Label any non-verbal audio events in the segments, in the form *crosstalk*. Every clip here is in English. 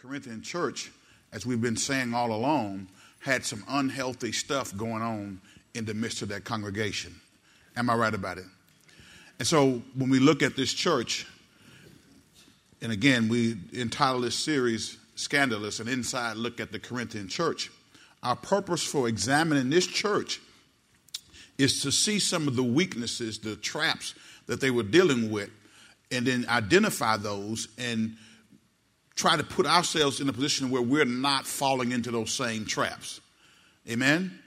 Corinthian church, as we've been saying all along, had some unhealthy stuff going on in the midst of that congregation. Am I right about it? And so when we look at this church, and again, we entitle this series Scandalous, an inside look at the Corinthian church. Our purpose for examining this church is to see some of the weaknesses, the traps that they were dealing with, and then identify those and try to put ourselves in a position where we're not falling into those same traps. Amen?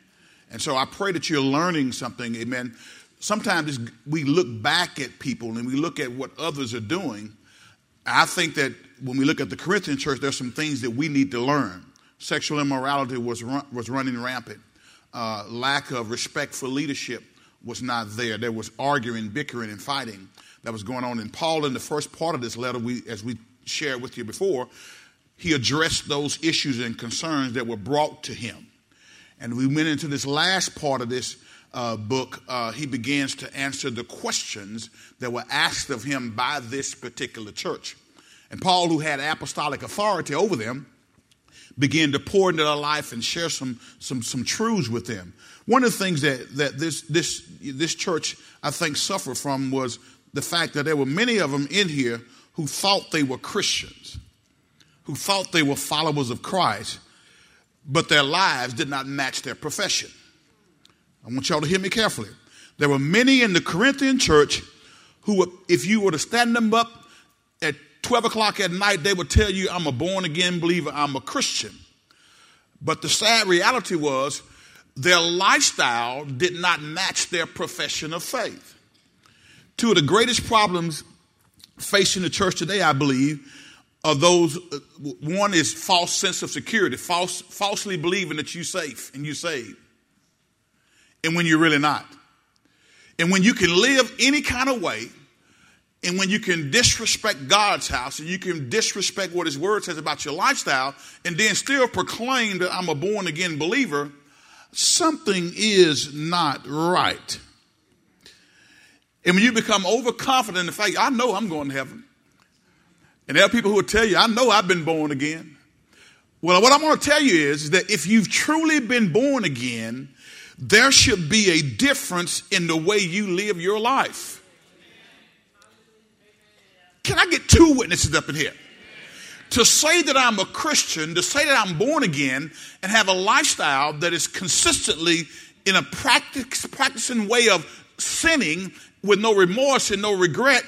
And so I pray that you're learning something. Amen. Sometimes we look back at people and we look at what others are doing. I think that when we look at the Corinthian church, there's some things that we need to learn. Sexual immorality was, run, was running rampant. Uh, lack of respect for leadership was not there. There was arguing, bickering, and fighting that was going on. And Paul, in the first part of this letter, we, as we shared with you before, he addressed those issues and concerns that were brought to him. And we went into this last part of this uh, book. Uh, he begins to answer the questions that were asked of him by this particular church. And Paul, who had apostolic authority over them, began to pour into their life and share some, some, some truths with them. One of the things that, that this, this, this church, I think, suffered from was the fact that there were many of them in here who thought they were Christians, who thought they were followers of Christ, but their lives did not match their profession. I want y'all to hear me carefully. There were many in the Corinthian church who, if you were to stand them up at 12 o'clock at night, they would tell you, I'm a born again believer, I'm a Christian. But the sad reality was their lifestyle did not match their profession of faith. Two of the greatest problems facing the church today, I believe, are those uh, one is false sense of security, false, falsely believing that you're safe and you're saved. And when you're really not. And when you can live any kind of way, and when you can disrespect God's house and you can disrespect what His Word says about your lifestyle, and then still proclaim that I'm a born again believer, something is not right. And when you become overconfident in the fact, I know I'm going to heaven. And there are people who will tell you, I know I've been born again. Well, what I want to tell you is, is that if you've truly been born again, there should be a difference in the way you live your life. Can I get two witnesses up in here? To say that I'm a Christian, to say that I'm born again, and have a lifestyle that is consistently in a practice, practicing way of sinning with no remorse and no regret,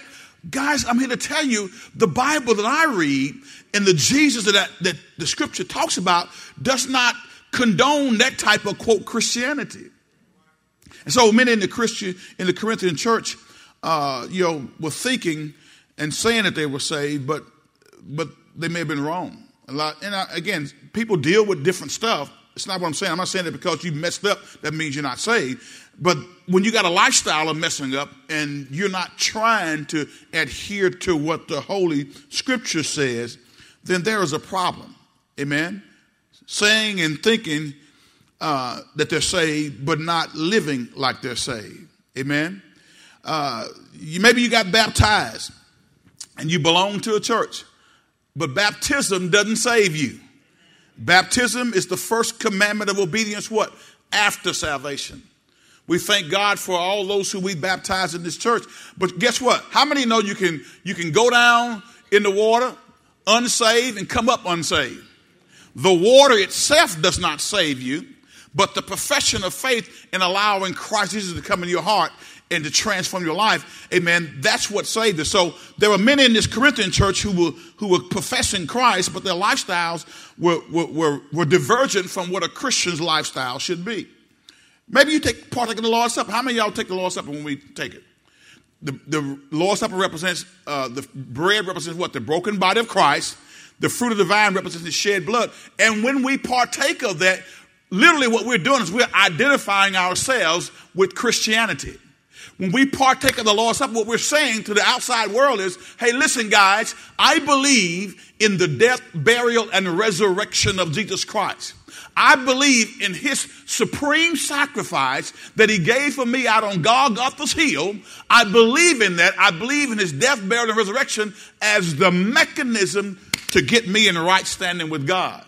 guys, I'm here to tell you the Bible that I read and the Jesus that, that the scripture talks about does not condone that type of quote Christianity. And so many in the Christian in the Corinthian church, uh, you know, were thinking and saying that they were saved, but but they may have been wrong. A lot, and I, again, people deal with different stuff. It's not what I'm saying. I'm not saying that because you messed up, that means you're not saved. But when you got a lifestyle of messing up and you're not trying to adhere to what the Holy Scripture says, then there is a problem. Amen? Saying and thinking uh, that they're saved, but not living like they're saved. Amen? Uh, you, maybe you got baptized and you belong to a church, but baptism doesn't save you. Baptism is the first commandment of obedience, what? After salvation. We thank God for all those who we baptize in this church. But guess what? How many know you can you can go down in the water unsaved and come up unsaved? The water itself does not save you, but the profession of faith in allowing Christ Jesus to come in your heart and to transform your life, amen, that's what saved us. So there were many in this Corinthian church who were, who were professing Christ, but their lifestyles were, were, were, were divergent from what a Christian's lifestyle should be. Maybe you take partake of the Lord's Supper. How many of y'all take the Lord's Supper when we take it? The, the Lord's Supper represents, uh, the bread represents what? The broken body of Christ. The fruit of the vine represents the shed blood. And when we partake of that, literally what we're doing is we're identifying ourselves with Christianity. When we partake of the Lord's Supper, what we're saying to the outside world is, hey, listen, guys, I believe in the death, burial, and resurrection of Jesus Christ. I believe in his supreme sacrifice that he gave for me out on Golgotha's hill. I believe in that. I believe in his death, burial, and resurrection as the mechanism to get me in right standing with God.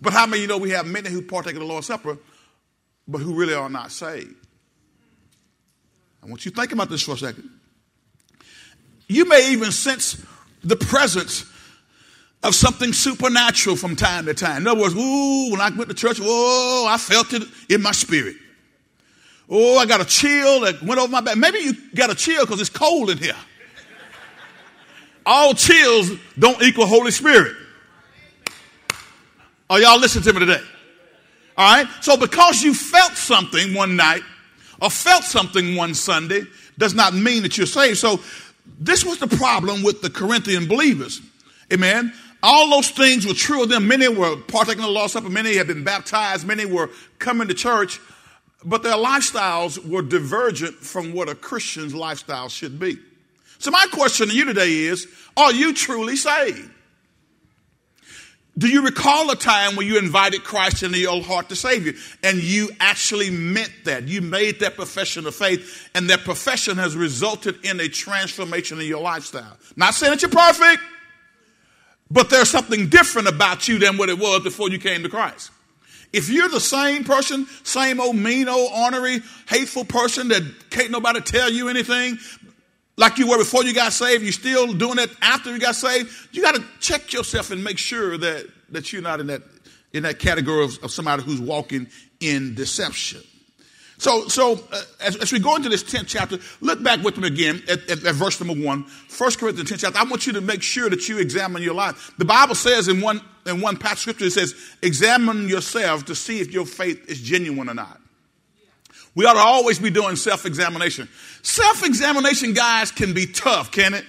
But how many you know we have many who partake of the Lord's Supper, but who really are not saved? I want you to think about this for a second. You may even sense the presence of something supernatural from time to time. In other words, ooh, when I went to church, oh, I felt it in my spirit. Oh, I got a chill that went over my back. Maybe you got a chill because it's cold in here. All chills don't equal Holy Spirit. Are y'all listening to me today? All right? So because you felt something one night or felt something one Sunday does not mean that you're saved. So this was the problem with the Corinthian believers. Amen. All those things were true of them. Many were partaking of the Lord's Supper. Many had been baptized. Many were coming to church. But their lifestyles were divergent from what a Christian's lifestyle should be. So my question to you today is, are you truly saved? Do you recall a time when you invited Christ into your heart to save you and you actually meant that? You made that profession of faith and that profession has resulted in a transformation in your lifestyle. Not saying that you're perfect, but there's something different about you than what it was before you came to Christ. If you're the same person, same old mean, old ornery, hateful person that can't nobody tell you anything, like you were before you got saved, you're still doing it after you got saved, you got to check yourself and make sure that, that you're not in that, in that category of, of somebody who's walking in deception. So, so uh, as, as, we go into this 10th chapter, look back with me again at, at, at, verse number 1, 1 Corinthians 10th chapter. I want you to make sure that you examine your life. The Bible says in one, in one passage scripture, it says, examine yourself to see if your faith is genuine or not. We ought to always be doing self examination. Self examination, guys, can be tough, can it?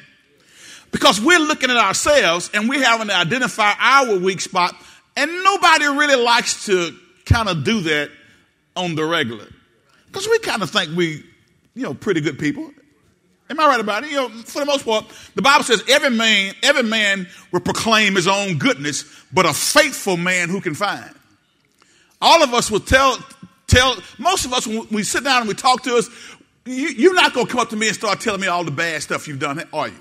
Because we're looking at ourselves and we're having to identify our weak spot, and nobody really likes to kind of do that on the regular. Because we kind of think we, you know, pretty good people. Am I right about it? You know, for the most part, the Bible says every man, every man will proclaim his own goodness, but a faithful man who can find. All of us will tell, tell, most of us, when we sit down and we talk to us, you, are not going to come up to me and start telling me all the bad stuff you've done, are you?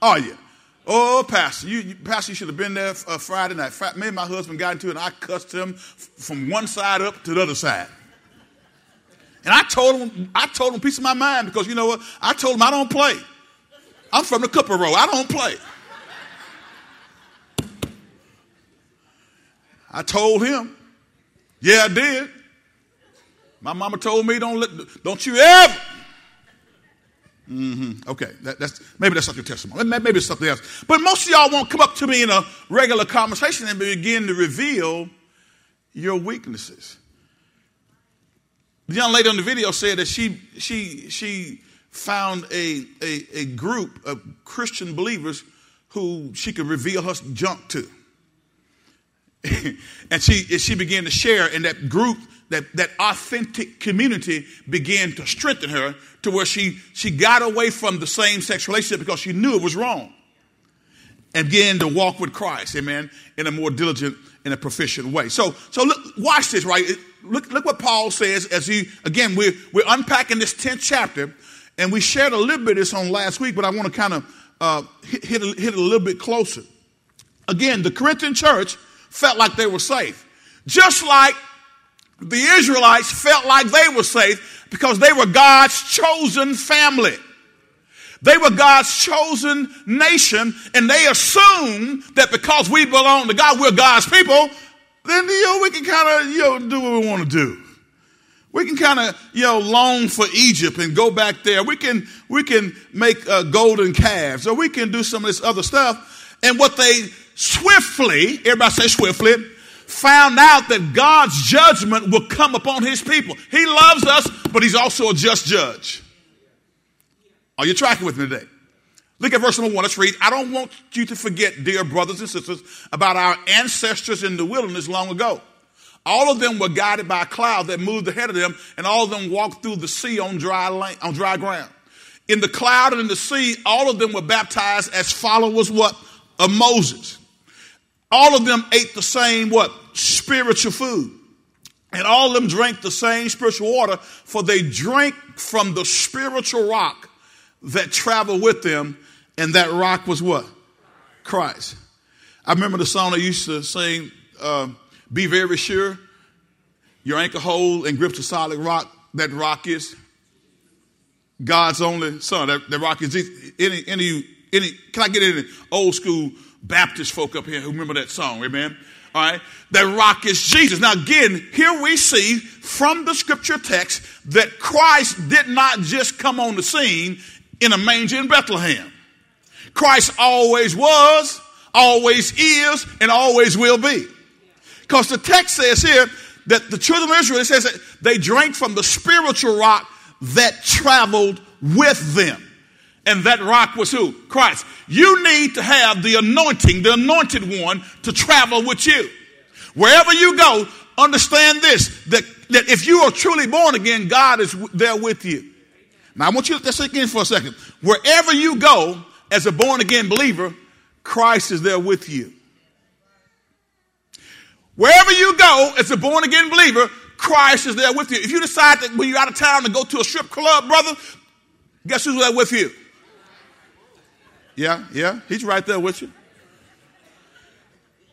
Are you? Oh, Pastor, you, you Pastor, you should have been there uh, Friday night. Me and my husband got into it, and I cussed him from one side up to the other side. And I told him, I told him piece of my mind because you know what? I told him I don't play. I'm from the Cooper Row. I don't play. I told him, yeah, I did. My mama told me, don't let, don't you ever. Mm-hmm. Okay, that, that's maybe that's not your testimony. Maybe it's something else. But most of y'all won't come up to me in a regular conversation and begin to reveal your weaknesses. The young lady on the video said that she she she found a, a, a group of Christian believers who she could reveal her junk to. *laughs* and she she began to share and that group that, that authentic community began to strengthen her to where she she got away from the same sex relationship because she knew it was wrong and began to walk with Christ, amen, in a more diligent in a proficient way. So, so look, watch this, right? Look, look what Paul says as he, again, we're, we're unpacking this 10th chapter, and we shared a little bit of this on last week, but I want to kind of uh, hit, hit, hit it a little bit closer. Again, the Corinthian church felt like they were safe, just like the Israelites felt like they were safe because they were God's chosen family. They were God's chosen nation, and they assumed that because we belong to God, we're God's people, then you know, we can kind of you know, do what we want to do. We can kind of you know long for Egypt and go back there. We can we can make uh, golden calves, or we can do some of this other stuff. And what they swiftly, everybody say swiftly, found out that God's judgment will come upon His people. He loves us, but He's also a just judge. Are you tracking with me today? Look at verse number one. Let's read. I don't want you to forget, dear brothers and sisters, about our ancestors in the wilderness long ago. All of them were guided by a cloud that moved ahead of them, and all of them walked through the sea on dry, land, on dry ground. In the cloud and in the sea, all of them were baptized as followers what? Of Moses. All of them ate the same what? Spiritual food. And all of them drank the same spiritual water, for they drank from the spiritual rock that traveled with them, and that rock was what? Christ. I remember the song I used to sing, uh, Be Very Sure. Your anchor hold and grips a solid rock. That rock is God's only son. That, that rock is any, any, any, can I get any old school Baptist folk up here who remember that song? Amen. All right. That rock is Jesus. Now again, here we see from the scripture text that Christ did not just come on the scene in a manger in Bethlehem. Christ always was, always is, and always will be. Because the text says here that the children of Israel, it says that they drank from the spiritual rock that traveled with them. And that rock was who? Christ. You need to have the anointing, the anointed one, to travel with you. Wherever you go, understand this that, that if you are truly born again, God is there with you. Now, I want you to sink in for a second. Wherever you go as a born again believer, Christ is there with you. Wherever you go as a born again believer, Christ is there with you. If you decide that when you're out of town to go to a strip club, brother, guess who's there with you? Yeah, yeah, he's right there with you.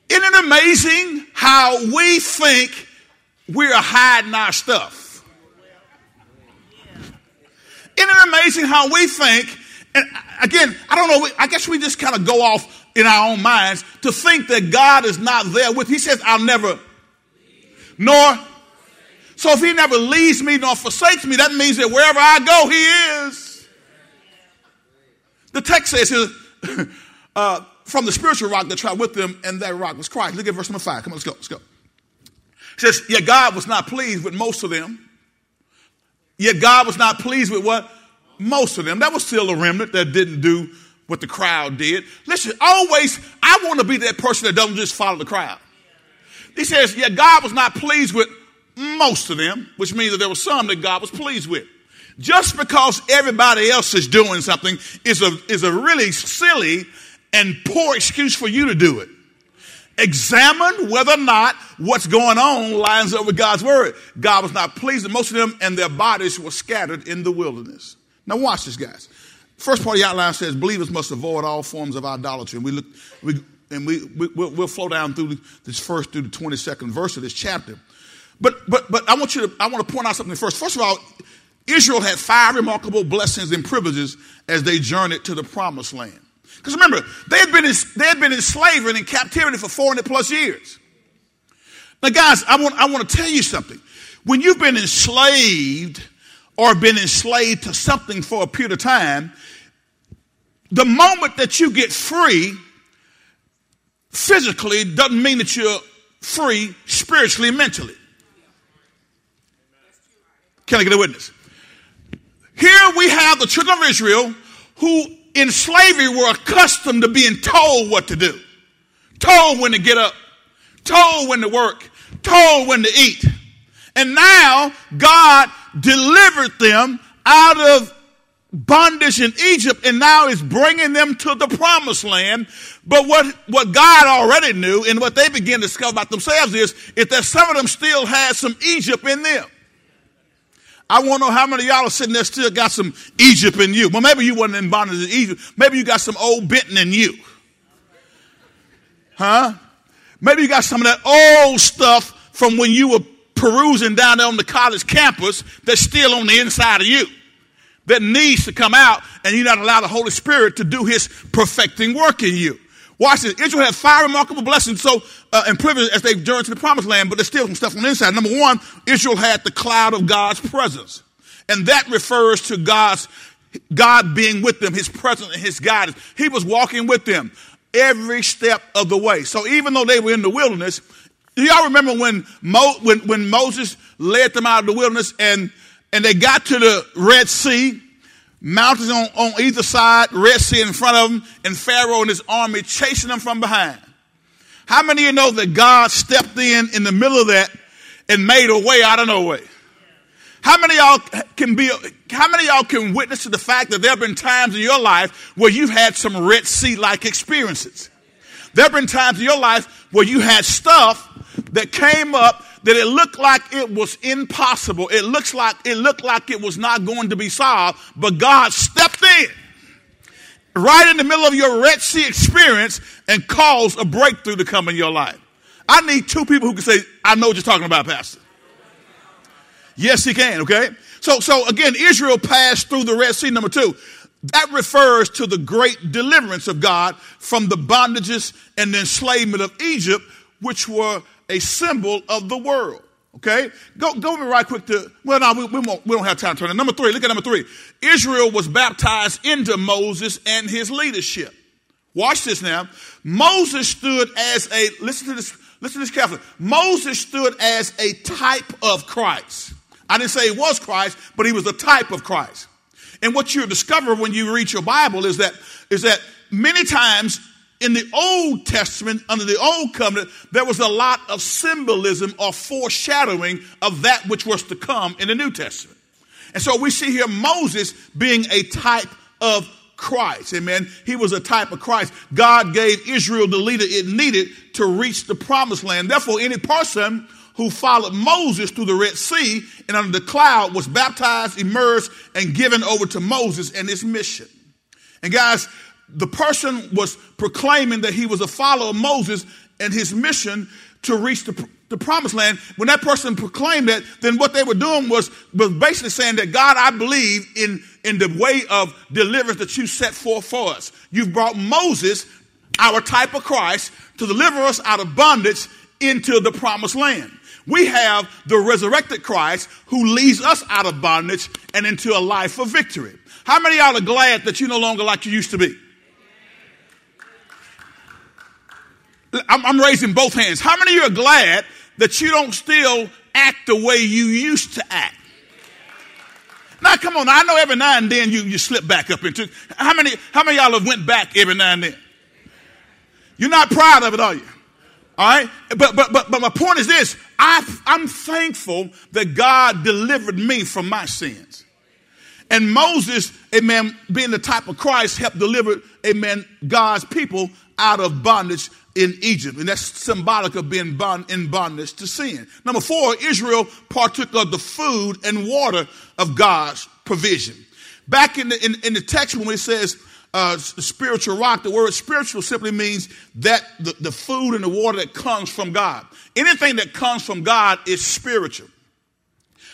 Isn't it amazing how we think we're hiding our stuff? Isn't it amazing how we think, and again, I don't know, I guess we just kind of go off in our own minds to think that God is not there with. He says, I'll never, nor. So if he never leaves me nor forsakes me, that means that wherever I go, he is. The text says *laughs* uh, from the spiritual rock that traveled with them, and that rock was Christ. Look at verse number five. Come on, let's go. Let's go. It says, Yet God was not pleased with most of them. Yet God was not pleased with what? Most of them. That was still a remnant that didn't do what the crowd did. Listen, always, I want to be that person that doesn't just follow the crowd. He says, yeah, God was not pleased with most of them, which means that there were some that God was pleased with. Just because everybody else is doing something is a, is a really silly and poor excuse for you to do it. Examine whether or not what's going on lines up with God's word. God was not pleased with most of them, and their bodies were scattered in the wilderness. Now, watch this, guys. First part of the outline says believers must avoid all forms of idolatry. And we look, we, and we, we will we'll flow down through this first through the 22nd verse of this chapter. But, but, but I want you to, I want to point out something first. First of all, Israel had five remarkable blessings and privileges as they journeyed to the promised land. Because remember, they had been in, they had been in slavery and in captivity for 400 plus years. Now, guys, I want, I want to tell you something. When you've been enslaved or been enslaved to something for a period of time, the moment that you get free physically doesn't mean that you're free spiritually mentally. Can I get a witness? Here we have the children of Israel who in slavery were accustomed to being told what to do, told when to get up, told when to work, told when to eat. And now God delivered them out of bondage in Egypt and now is bringing them to the promised land. But what, what God already knew and what they begin to discover about themselves is, is that some of them still had some Egypt in them. I want to know how many y'all are sitting there still got some Egypt in you. Well, maybe you wasn't in bondage in Egypt. Maybe you got some old Benton in you. Huh? Maybe you got some of that old stuff from when you were perusing down there on the college campus that's still on the inside of you that needs to come out and you not allow the Holy Spirit to do his perfecting work in you. Watch this. Israel had five remarkable blessings so uh, and privileges as they journeyed to the promised land, but there's still some stuff on the inside. Number one, Israel had the cloud of God's presence. And that refers to God's God being with them, his presence and his guidance. He was walking with them every step of the way. So even though they were in the wilderness, do y'all remember when, Mo, when, when Moses led them out of the wilderness and, and they got to the Red Sea? mountains on, on either side, Red Sea in front of them, and Pharaoh and his army chasing them from behind. How many of you know that God stepped in in the middle of that and made a way out of no way? How many y'all can be, how many y'all can witness to the fact that there have been times in your life where you've had some Red Sea like experiences? There have been times in your life where you had stuff that came up that it looked like it was impossible. It looks like it looked like it was not going to be solved, but God stepped in right in the middle of your Red Sea experience and cause a breakthrough to come in your life. I need two people who can say, I know what you're talking about, Pastor. Yes, he can, okay? So, so again, Israel passed through the Red Sea, number two. That refers to the great deliverance of God from the bondages and the enslavement of Egypt, which were a symbol of the world. Okay? Go, go over right quick to, well, no, we, we, won't, we don't have time to turn it. Number three, look at number three. Israel was baptized into Moses and his leadership. Watch this now. Moses stood as a, listen to this, listen to this carefully. Moses stood as a type of Christ. I didn't say he was Christ, but he was a type of Christ. And what you discover when you read your Bible is that, is that many times in the Old Testament, under the Old Covenant, there was a lot of symbolism or foreshadowing of that which was to come in the New Testament. And so we see here Moses being a type of Christ. Amen. He was a type of Christ. God gave Israel the leader it needed to reach the promised land. Therefore, any person who followed Moses through the Red Sea and under the cloud was baptized, immersed, and given over to Moses and his mission. And guys, the person was proclaiming that he was a follower of Moses and his mission to reach the, the promised land. When that person proclaimed that, then what they were doing was, was basically saying that God, I believe in, in the way of deliverance that you set forth for us. You've brought Moses, our type of Christ, to deliver us out of bondage into the promised land. We have the resurrected Christ who leads us out of bondage and into a life of victory. How many y'all are glad that you're no longer like you used to be? I'm, I'm raising both hands. How many of you are glad that you don't still act the way you used to act? Now, come on. I know every now and then you, you slip back up into. How many, how many y'all have went back every now and then? You're not proud of it, are you? All right. But, but, but, but my point is this. I, I'm thankful that God delivered me from my sins. And Moses, amen, being the type of Christ, helped deliver, amen, God's people out of bondage in Egypt. And that's symbolic of being bond, in bondage to sin. Number four, Israel partook of the food and water of God's provision. Back in the, in, in the text when it says uh, spiritual rock, the word spiritual simply means that the, the food and the water that comes from God. Anything that comes from God is spiritual.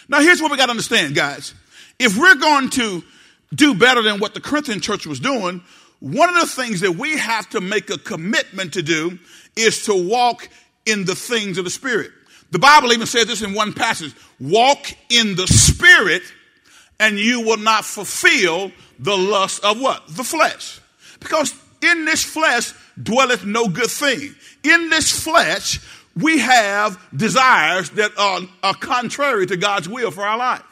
Now here's what we got to understand, guys. If we're going to do better than what the Corinthian church was doing, one of the things that we have to make a commitment to do is to walk in the things of the Spirit. The Bible even says this in one passage walk in the Spirit, and you will not fulfill the lust of what? The flesh. Because in this flesh dwelleth no good thing. In this flesh, we have desires that are, are contrary to God's will for our life.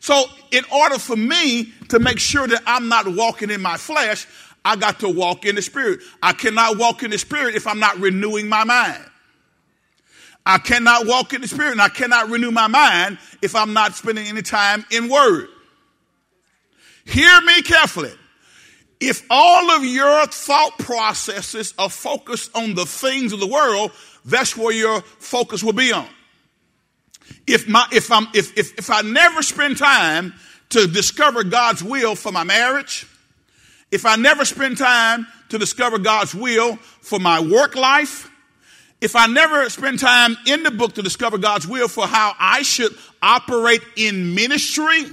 So, in order for me to make sure that I'm not walking in my flesh, I got to walk in the Spirit. I cannot walk in the Spirit if I'm not renewing my mind. I cannot walk in the Spirit and I cannot renew my mind if I'm not spending any time in Word. Hear me carefully. If all of your thought processes are focused on the things of the world, that's where your focus will be on. If my if I'm if if, if I never spend time to discover God's will for my marriage, if I never spend time to discover God's will for my work life, if I never spend time in the book to discover God's will for how I should operate in ministry,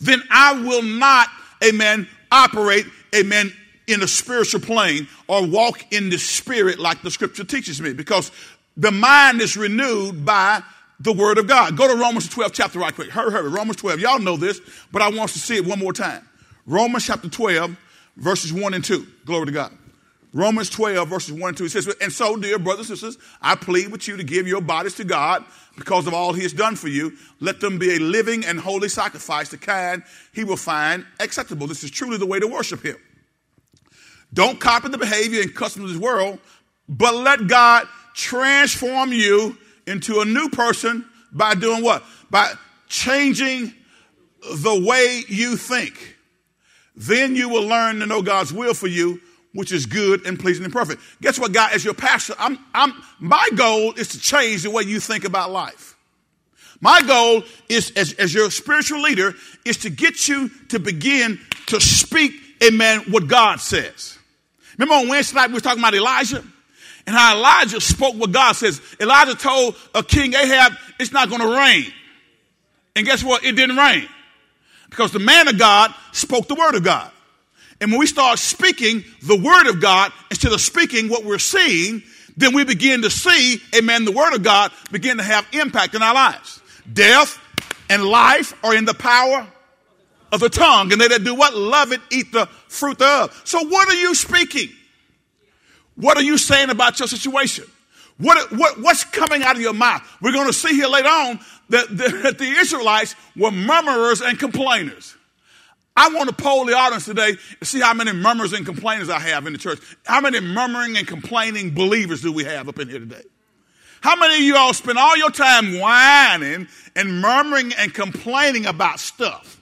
then I will not, amen, operate, amen, in a spiritual plane or walk in the spirit like the scripture teaches me because the mind is renewed by the word of God. Go to Romans 12 chapter right quick. Hurry, hurry. Romans 12. Y'all know this, but I want to see it one more time. Romans chapter 12, verses 1 and 2. Glory to God. Romans 12, verses 1 and 2. It says, And so, dear brothers and sisters, I plead with you to give your bodies to God because of all he has done for you. Let them be a living and holy sacrifice, the kind he will find acceptable. This is truly the way to worship him. Don't copy the behavior and customs of this world, but let God transform you into a new person by doing what? By changing the way you think. Then you will learn to know God's will for you, which is good and pleasing and perfect. Guess what, God? As your pastor, I'm, I'm, my goal is to change the way you think about life. My goal is, as, as your spiritual leader, is to get you to begin to speak amen, what God says. Remember on Wednesday night we were talking about Elijah? And how Elijah spoke what God says. Elijah told a King Ahab, it's not going to rain. And guess what? It didn't rain. Because the man of God spoke the word of God. And when we start speaking the word of God instead of speaking what we're seeing, then we begin to see, amen, the word of God begin to have impact in our lives. Death and life are in the power of the tongue, and they that do what? Love it, eat the fruit thereof. So what are you speaking? What are you saying about your situation? What, what, what's coming out of your mouth? We're going to see here later on that, *laughs* that the Israelites were murmurers and complainers. I want to poll the audience today to see how many murmurers and complainers I have in the church. How many murmuring and complaining believers do we have up in here today? How many of you all spend all your time whining and murmuring and complaining about stuff?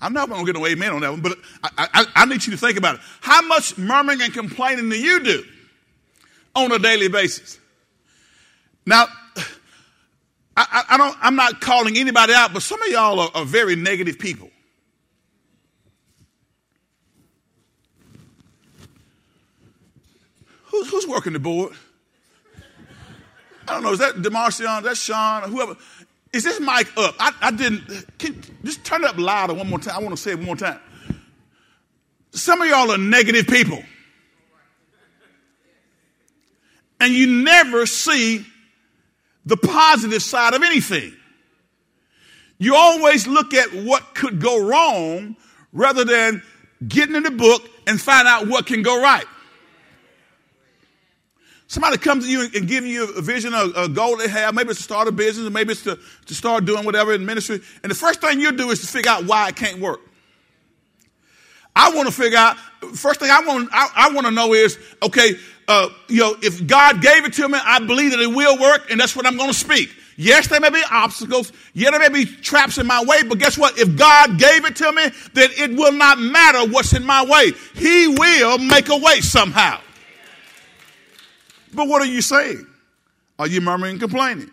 I'm not going to get an amen on that one, but I, I, I need you to think about it. How much murmuring and complaining do you do on a daily basis? Now, I, I, don't, I'm not calling anybody out, but some of y'all are, are very negative people. Who's, working the board? I don't know. Is that Demarcion? That's Sean? Whoever. Is this mic up? I, I didn't. Can, just turn it up louder one more time. I want to say it one more time. Some of y'all are negative people. And you never see the positive side of anything. You always look at what could go wrong rather than getting in the book and find out what can go right. Somebody comes to you and give you a vision, a, a goal they have. Maybe it's to start a business, or maybe it's to, to start doing whatever in ministry. And the first thing you do is to figure out why it can't work. I want to figure out, first thing I want, I, I want to know is, okay, uh, you know, if God gave it to me, I believe that it will work, and that's what I'm going to speak. Yes, there may be obstacles. Yeah, there may be traps in my way, but guess what? If God gave it to me, then it will not matter what's in my way. He will make a way somehow. But what are you saying? Are you murmuring and complaining?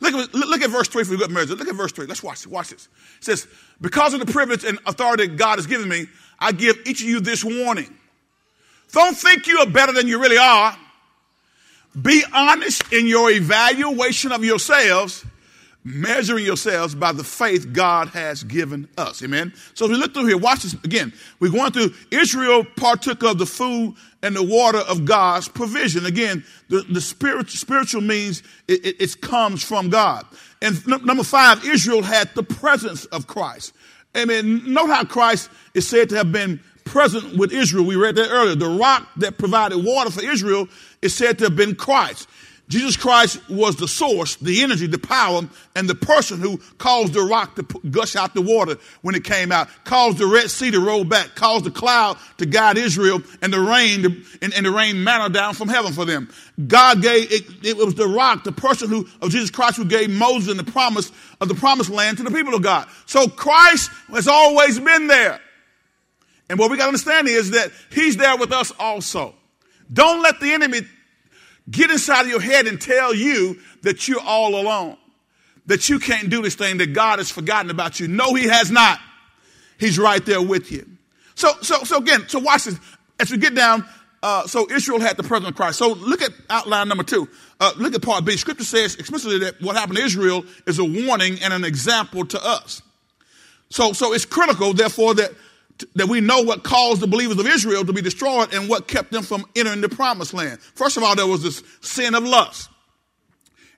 Look at, look at verse 3 for good measure. Look at verse 3. Let's watch it. Watch this. It says, Because of the privilege and authority God has given me, I give each of you this warning. Don't think you are better than you really are. Be honest in your evaluation of yourselves, measuring yourselves by the faith God has given us. Amen. So if we look through here, watch this again. We're going through Israel partook of the food and the water of God's provision. Again, the, the spiritual, spiritual means it, it, it comes from God. And n- number five, Israel had the presence of Christ. Amen. Note how Christ is said to have been present with Israel. We read that earlier. The rock that provided water for Israel is said to have been Christ. Jesus Christ was the source, the energy, the power, and the person who caused the rock to gush out the water when it came out, caused the Red Sea to roll back, caused the cloud to guide Israel, and the rain to, and, and the rain manna down from heaven for them. God gave it, it was the rock, the person who of Jesus Christ who gave Moses and the promise of the promised land to the people of God. So Christ has always been there. And what we got to understand is that He's there with us also. Don't let the enemy get inside of your head and tell you that you're all alone, that you can't do this thing, that God has forgotten about you. No, He has not. He's right there with you. So, so, so again, so watch this. As we get down, uh, so Israel had the presence of Christ. So look at outline number two. Uh, look at part B. Scripture says explicitly that what happened to Israel is a warning and an example to us. So, so it's critical, therefore, that that we know what caused the believers of Israel to be destroyed and what kept them from entering the promised land. First of all, there was this sin of lust.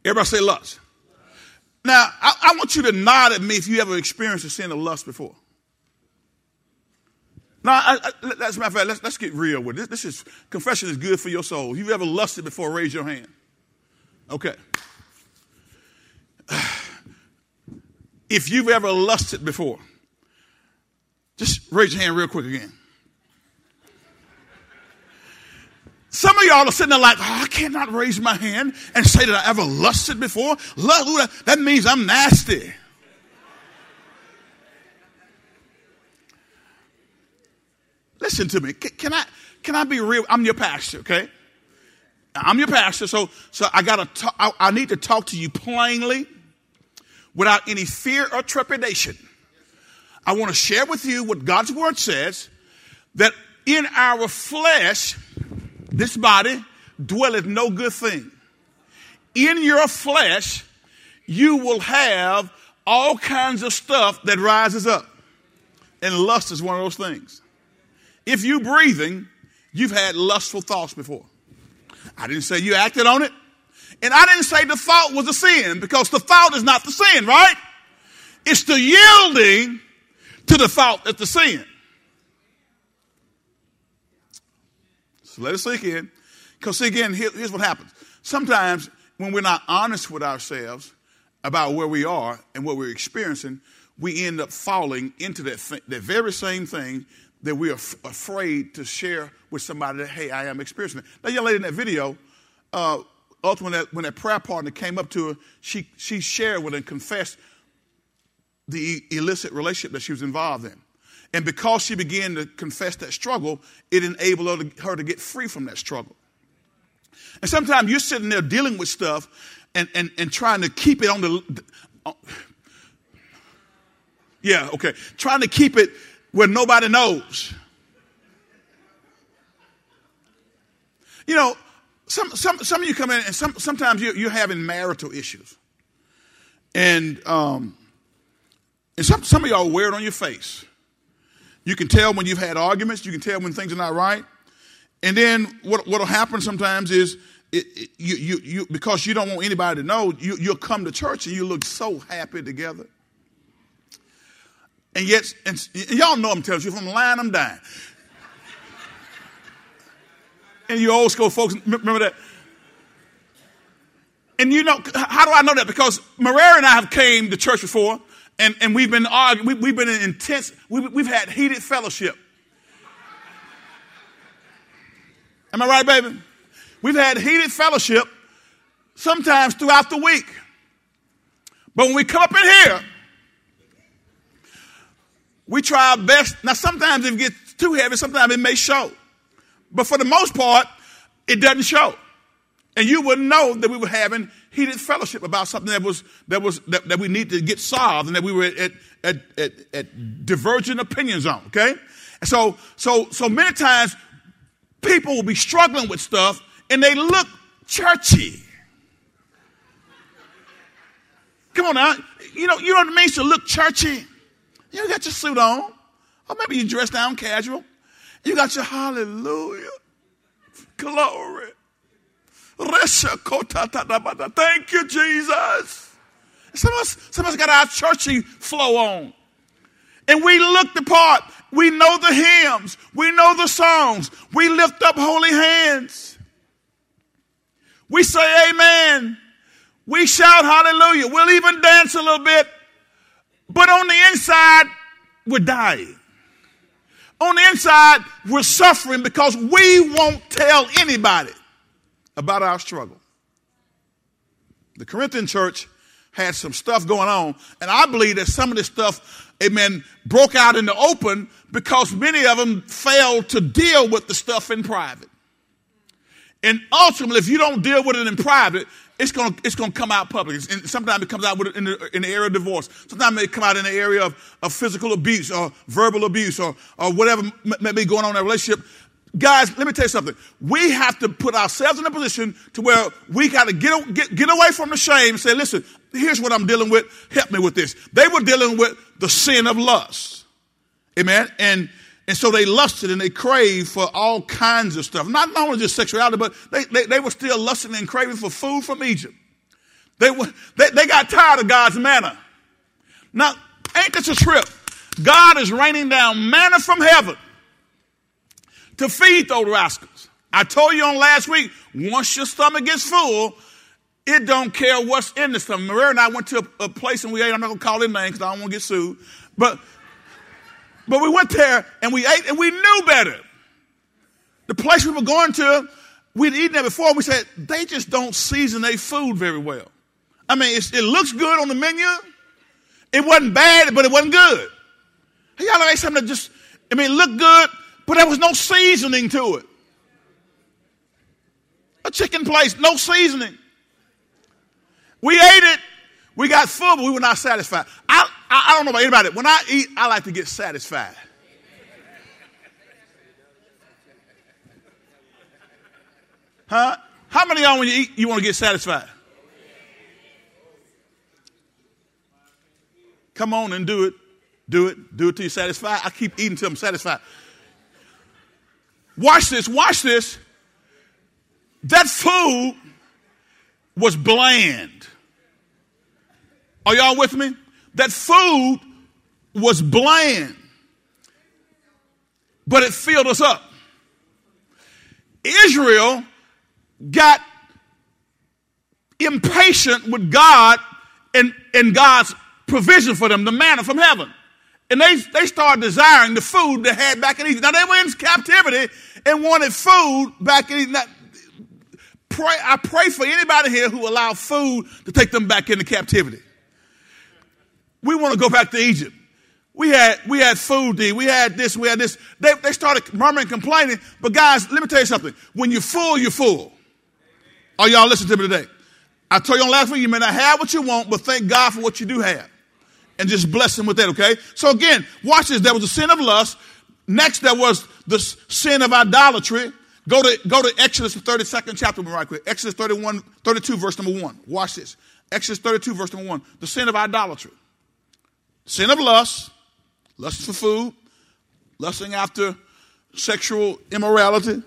Everybody say lust. Now, I, I want you to nod at me if you ever experienced the sin of lust before. Now, I, I, as a matter of fact, let's, let's get real with this. This is confession is good for your soul. If you've ever lusted before, raise your hand. Okay. *sighs* If you've ever lusted before, just raise your hand real quick again. Some of y'all are sitting there like, oh, I cannot raise my hand and say that I ever lusted before. That means I'm nasty. Listen to me. Can I, can I be real? I'm your pastor, okay? I'm your pastor, so, so I gotta talk, I, I need to talk to you plainly without any fear or trepidation. I want to share with you what God's word says that in our flesh, this body dwelleth no good thing. In your flesh, you will have all kinds of stuff that rises up. And lust is one of those things. If you're breathing, you've had lustful thoughts before. I didn't say you acted on it. And I didn't say the thought was a sin because the thought is not the sin, right? It's the yielding to the thought that's the sin. So let us sink in. Because, see, again, here, here's what happens. Sometimes when we're not honest with ourselves about where we are and what we're experiencing, we end up falling into that, th- that very same thing that we are f- afraid to share with somebody that, hey, I am experiencing it. That young lady in that video, uh, ultimately, when that prayer partner came up to her, she, she shared with and confessed the illicit relationship that she was involved in. And because she began to confess that struggle, it enabled her to, her to get free from that struggle. And sometimes you're sitting there dealing with stuff and, and, and trying to keep it on the. Uh, yeah, okay. Trying to keep it where nobody knows. You know, some, some, some of you come in and some, sometimes you're, you're having marital issues. And, um, and some, some of y'all wear it on your face. You can tell when you've had arguments. You can tell when things are not right. And then what will happen sometimes is it, it, you, you, you, because you don't want anybody to know, you, you'll come to church and you look so happy together. And yet, and, and y'all know I'm telling you, if I'm lying, I'm dying. and you old school folks, remember that? And you know, how do I know that? Because Marera and I have came to church before, and, and we've been arguing, we, have been in intense, we, we've had heated fellowship. Am I right, baby? We've had heated fellowship sometimes throughout the week. But when we come up in here, we try our best. Now, sometimes if it gets too heavy, sometimes it may show. But for the most part, it doesn't show. And you would know that we were having heated fellowship about something that was that was that, that we need to get solved and that we were at, at, at, at divergent opinions on, okay? And so so so many times people will be struggling with stuff and they look churchy. Come on now. You know, you know what it means to look churchy? You got your suit on. Or maybe you dress down casual. You got your hallelujah. Glory. Thank you, Jesus. Some of, us, some of us got our churchy flow on. And we look the part. We know the hymns. We know the songs. We lift up holy hands. We say amen. We shout hallelujah. We'll even dance a little bit. But on the inside, we're dying. On the inside, we're suffering because we won't tell anybody about our struggle. The Corinthian church had some stuff going on, and I believe that some of this stuff, amen, broke out in the open because many of them failed to deal with the stuff in private. And ultimately, if you don't deal with it in private, it's going to it's gonna come out public. And sometimes it comes out in the, in the area of divorce. Sometimes it may come out in the area of, of physical abuse or verbal abuse or, or whatever may be going on in a relationship. Guys, let me tell you something. We have to put ourselves in a position to where we got to get, get, get away from the shame and say, listen, here's what I'm dealing with. Help me with this. They were dealing with the sin of lust. Amen. And and so they lusted and they craved for all kinds of stuff. Not only just sexuality, but they, they, they were still lusting and craving for food from Egypt. They, were, they, they got tired of God's manna. Now, ain't this a trip? God is raining down manna from heaven to feed those rascals. I told you on last week, once your stomach gets full, it don't care what's in the stomach. Maria and I went to a, a place and we ate. I'm not gonna call it name because I don't want to get sued. But but we went there and we ate and we knew better. The place we were going to, we'd eaten there before. We said, they just don't season their food very well. I mean, it looks good on the menu. It wasn't bad, but it wasn't good. Y'all ate something that just, I mean, looked good, but there was no seasoning to it. A chicken place, no seasoning. We ate it. We got full, but we were not satisfied. I, I, I don't know about anybody. When I eat, I like to get satisfied. Huh? How many of y'all, when you eat, you want to get satisfied? Come on and do it. Do it. Do it till you're satisfied. I keep eating till I'm satisfied. Watch this. Watch this. That food was bland. Are y'all with me? That food was bland, but it filled us up. Israel got impatient with God and, and God's provision for them, the manna from heaven. And they, they started desiring the food they had back in Egypt. Now they were in captivity and wanted food back in Egypt. Pray, I pray for anybody here who allow food to take them back into captivity. We want to go back to Egypt. We had, we had food eat. We had this, we had this. They, they started murmuring, complaining. But guys, let me tell you something. When you're full, you're full. Are y'all listening to me today? I told you on last week, you may not have what you want, but thank God for what you do have. And just bless him with that, okay? So again, watch this. There was a sin of lust. Next, there was the sin of idolatry. Go to, go to Exodus, the 32nd chapter, right quick. Exodus 31, 32, verse number 1. Watch this. Exodus 32, verse number 1. The sin of idolatry. Sin of lust, lust for food, lusting after sexual immorality,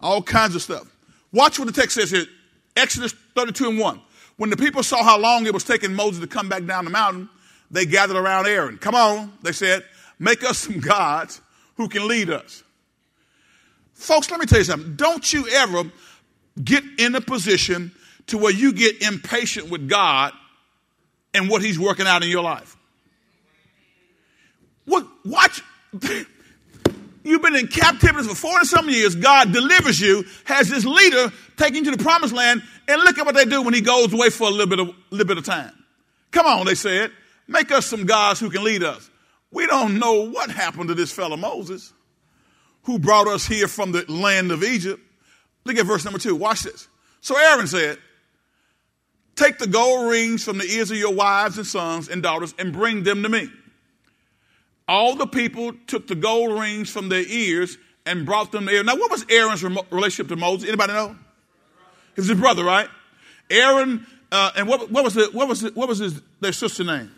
all kinds of stuff. Watch what the text says here. Exodus 32 and 1. When the people saw how long it was taking Moses to come back down the mountain, they gathered around Aaron. Come on, they said, make us some gods who can lead us. Folks, let me tell you something. Don't you ever get in a position to where you get impatient with God and what He's working out in your life. What, watch. *laughs* You've been in captivity for 40 some years. God delivers you, has this leader taking you to the promised land, and look at what they do when he goes away for a little bit of, little bit of time. Come on, they said. Make us some gods who can lead us. We don't know what happened to this fellow Moses who brought us here from the land of Egypt. Look at verse number two. Watch this. So Aaron said, Take the gold rings from the ears of your wives and sons and daughters and bring them to me. All the people took the gold rings from their ears and brought them to Aaron. Now, what was Aaron's relationship to Moses? Anybody know? He was his brother, right? Aaron, uh, and what, what was the, what was the, what was his, their sister name?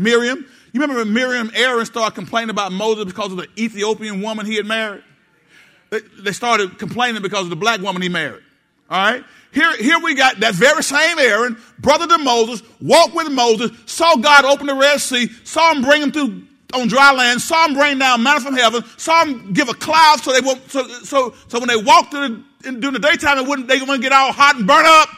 Miriam. You remember when Miriam, Aaron started complaining about Moses because of the Ethiopian woman he had married? They started complaining because of the black woman he married. All right? Here, here we got that very same Aaron, brother to Moses, walked with Moses, saw God open the Red Sea, saw him bring him through on dry land, saw him bring down manna from heaven, saw him give a cloud so they won't, so, so, so when they walked the, in, during the daytime, they wouldn't, they wouldn't get all hot and burn up.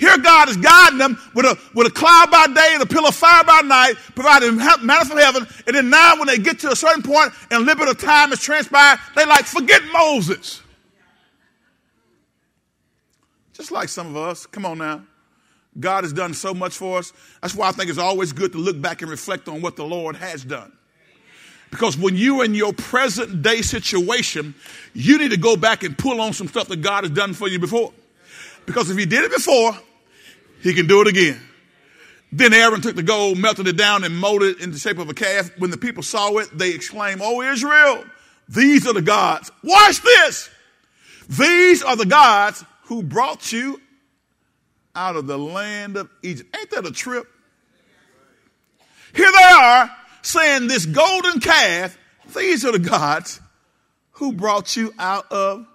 Here God is guiding them with a, with a cloud by day and a pillar of fire by night, providing manna from heaven. And then now when they get to a certain point and a little bit of time has transpired, they like, forget Moses. Just like some of us. Come on now. God has done so much for us. That's why I think it's always good to look back and reflect on what the Lord has done. Because when you're in your present day situation, you need to go back and pull on some stuff that God has done for you before. Because if He did it before, He can do it again. Then Aaron took the gold, melted it down, and molded it in the shape of a calf. When the people saw it, they exclaimed, Oh, Israel, these are the gods. Watch this. These are the gods who brought you out of the land of Egypt. Ain't that a trip? Here they are saying, This golden calf, these are the gods who brought you out of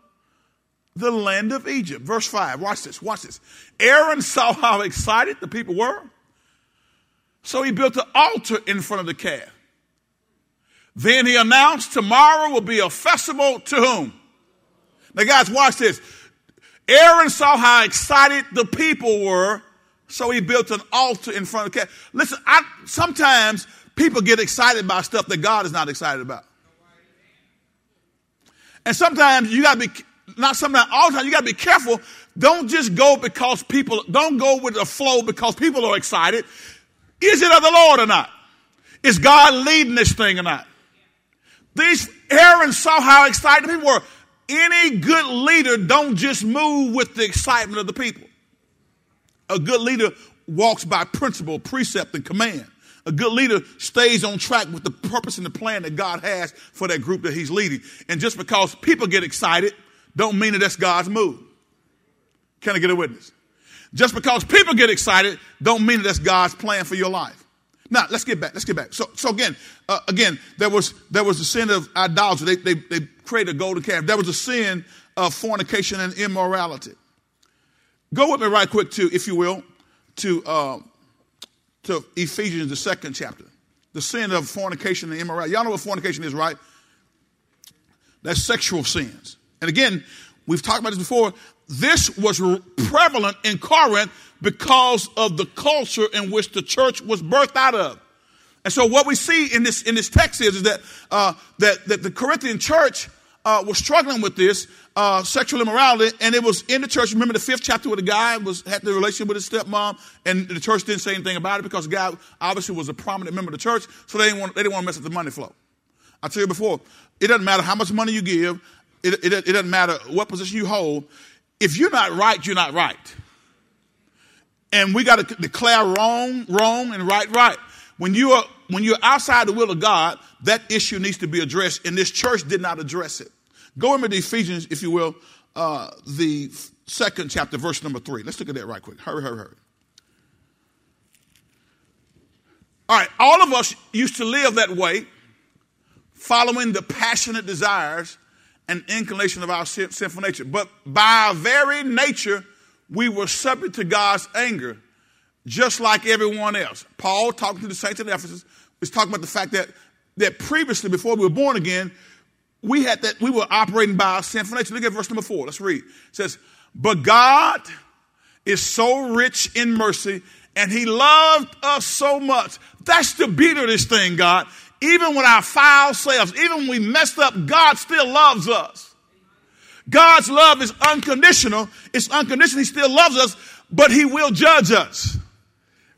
the land of Egypt. Verse 5, watch this, watch this. Aaron saw how excited the people were, so he built an altar in front of the calf. Then he announced, Tomorrow will be a festival to whom? Now, guys, watch this. Aaron saw how excited the people were, so he built an altar in front of the calf. Listen, I, sometimes people get excited about stuff that God is not excited about. And sometimes you gotta be, not sometimes, all the time, you gotta be careful. Don't just go because people, don't go with the flow because people are excited. Is it of the Lord or not? Is God leading this thing or not? These Aaron saw how excited people were. Any good leader don't just move with the excitement of the people. A good leader walks by principle, precept, and command. A good leader stays on track with the purpose and the plan that God has for that group that he's leading. And just because people get excited, don't mean that that's God's move. Can I get a witness? Just because people get excited, don't mean that that's God's plan for your life. Now let's get back. Let's get back. So, so again, uh, again, there was there was the sin of idolatry. They, they they created a golden calf. There was a sin of fornication and immorality. Go with me right quick to, if you will, to uh, to Ephesians the second chapter. The sin of fornication and immorality. Y'all know what fornication is, right? That's sexual sins. And again, we've talked about this before. This was prevalent in Corinth because of the culture in which the church was birthed out of. And so what we see in this in this text is, is that uh, that that the Corinthian church uh, was struggling with this uh, sexual immorality, and it was in the church. Remember the fifth chapter where the guy was had the relationship with his stepmom, and the church didn't say anything about it because the guy obviously was a prominent member of the church, so they didn't want they didn't want to mess up the money flow. I tell you before, it doesn't matter how much money you give, it, it, it doesn't matter what position you hold. If you're not right, you're not right. And we got to declare wrong, wrong, and right, right. When you are when you're outside the will of God, that issue needs to be addressed, and this church did not address it. Go into Ephesians, if you will, uh, the second chapter, verse number three. Let's look at that right quick. Hurry, hurry, hurry. All right, all of us used to live that way, following the passionate desires and inclination of our sinful nature. But by our very nature, we were subject to God's anger, just like everyone else. Paul, talking to the saints in Ephesus, was talking about the fact that, that previously, before we were born again, we had that we were operating by our sinful nature. Look at verse number four. Let's read. It says, But God is so rich in mercy, and He loved us so much. That's the beauty of this thing, God. Even when our foul selves, even when we messed up, God still loves us. God's love is unconditional. It's unconditional. He still loves us, but He will judge us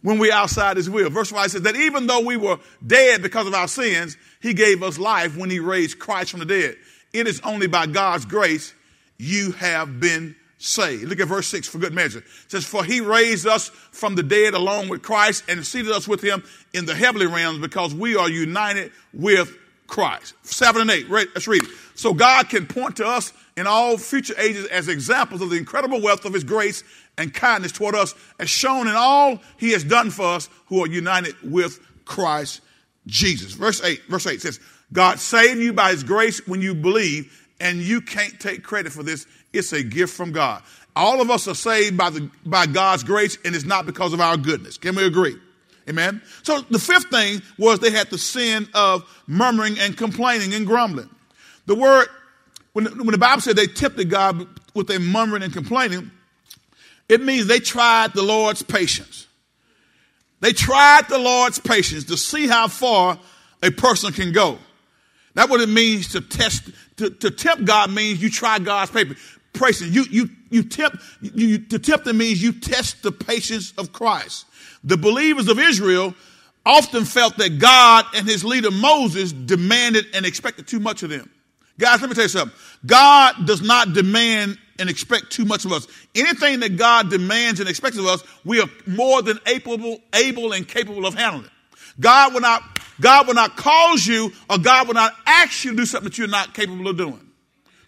when we're outside His will. Verse 5 says that even though we were dead because of our sins, He gave us life when He raised Christ from the dead. It is only by God's grace you have been saved. Look at verse 6 for good measure. It says, For He raised us from the dead along with Christ and seated us with Him in the heavenly realms because we are united with Christ. 7 and 8. Let's read it. So God can point to us in all future ages as examples of the incredible wealth of his grace and kindness toward us, as shown in all he has done for us who are united with Christ Jesus. Verse 8, verse 8 says, God saved you by his grace when you believe, and you can't take credit for this. It's a gift from God. All of us are saved by, the, by God's grace, and it's not because of our goodness. Can we agree? Amen. So the fifth thing was they had the sin of murmuring and complaining and grumbling. The word when, when the Bible said they tempted God with their murmuring and complaining, it means they tried the Lord's patience. They tried the Lord's patience to see how far a person can go. That's what it means to test, to, to tempt God means you try God's patience. You, you, you tempt, you, to tempt them means you test the patience of Christ. The believers of Israel often felt that God and his leader Moses demanded and expected too much of them. Guys, let me tell you something. God does not demand and expect too much of us. Anything that God demands and expects of us, we are more than able, able and capable of handling. God will not, God will not cause you or God will not ask you to do something that you're not capable of doing.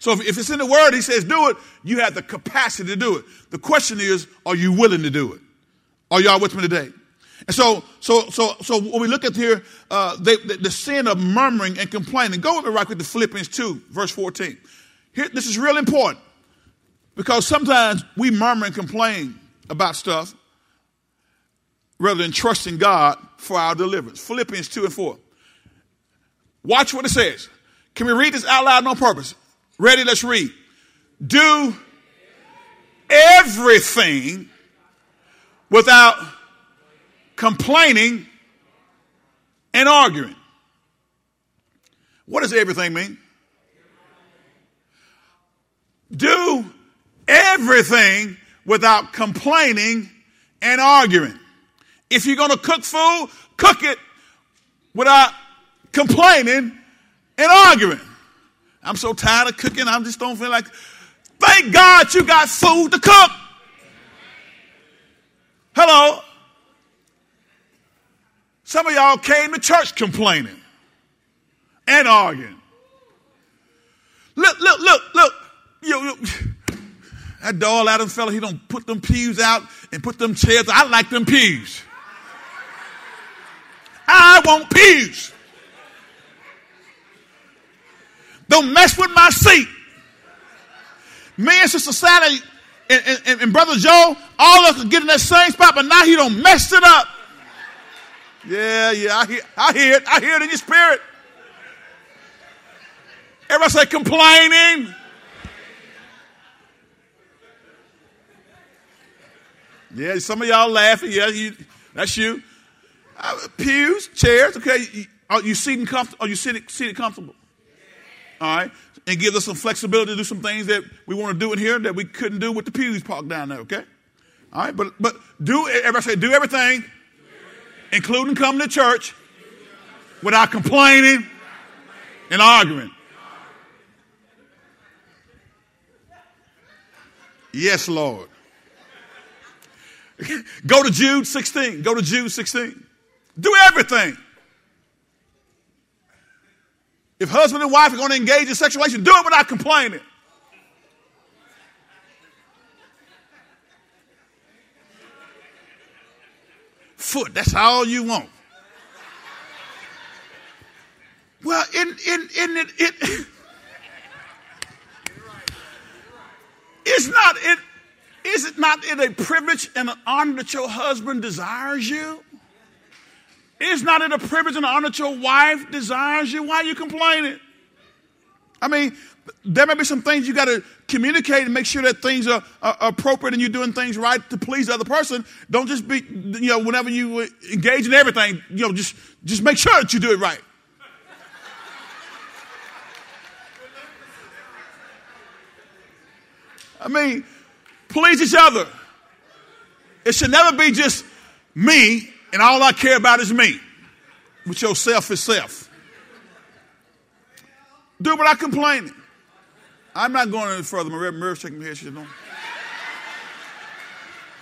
So if, if it's in the word, he says do it, you have the capacity to do it. The question is, are you willing to do it? Are y'all with me today? And so, so, so, so when we look at here, uh, they, the, the, sin of murmuring and complaining. Go with me right with the Philippians 2, verse 14. Here, this is real important because sometimes we murmur and complain about stuff rather than trusting God for our deliverance. Philippians 2 and 4. Watch what it says. Can we read this out loud on purpose? Ready? Let's read. Do everything without complaining, and arguing. What does everything mean? Do everything without complaining and arguing. If you're going to cook food, cook it without complaining and arguing. I'm so tired of cooking, I just don't feel like. Thank God you got food to cook. Hello. Some of y'all came to church complaining and arguing. Look, look, look, look. You, you, that doll Adam fella, he don't put them pews out and put them chairs. I like them pews. I want pews. Don't mess with my seat. Me and Sister Sally and, and, and Brother Joe, all of us get in that same spot, but now he don't mess it up. Yeah, yeah, I hear, I hear it. I hear it in your spirit. Everybody say complaining. Yeah, some of y'all laughing. Yeah, you, that's you. Uh, pews, chairs. Okay, are you seating comfortable? Are you sitting comfortable? All right, and give us some flexibility to do some things that we want to do in here that we couldn't do with the pews parked down there. Okay, all right, but but do everybody say do everything, including coming to church, without complaining and arguing. Yes, Lord. *laughs* Go to Jude 16. Go to Jude 16. Do everything. If husband and wife are going to engage in sexual relations, do it without complaining. Foot, that's all you want. Well, in in in it, it it's not it is it not it a privilege and an honor that your husband desires you? Is not it a privilege and an honor that your wife desires you? Why are you complaining? I mean, there may be some things you got to communicate and make sure that things are, are, appropriate and you're doing things right to please the other person. Don't just be, you know, whenever you engage in everything, you know, just just make sure that you do it right. I mean, please each other. It should never be just me and all I care about is me with your selfish self. Do it without complaining. I'm not going any further. My Murph's shaking my head. She's no.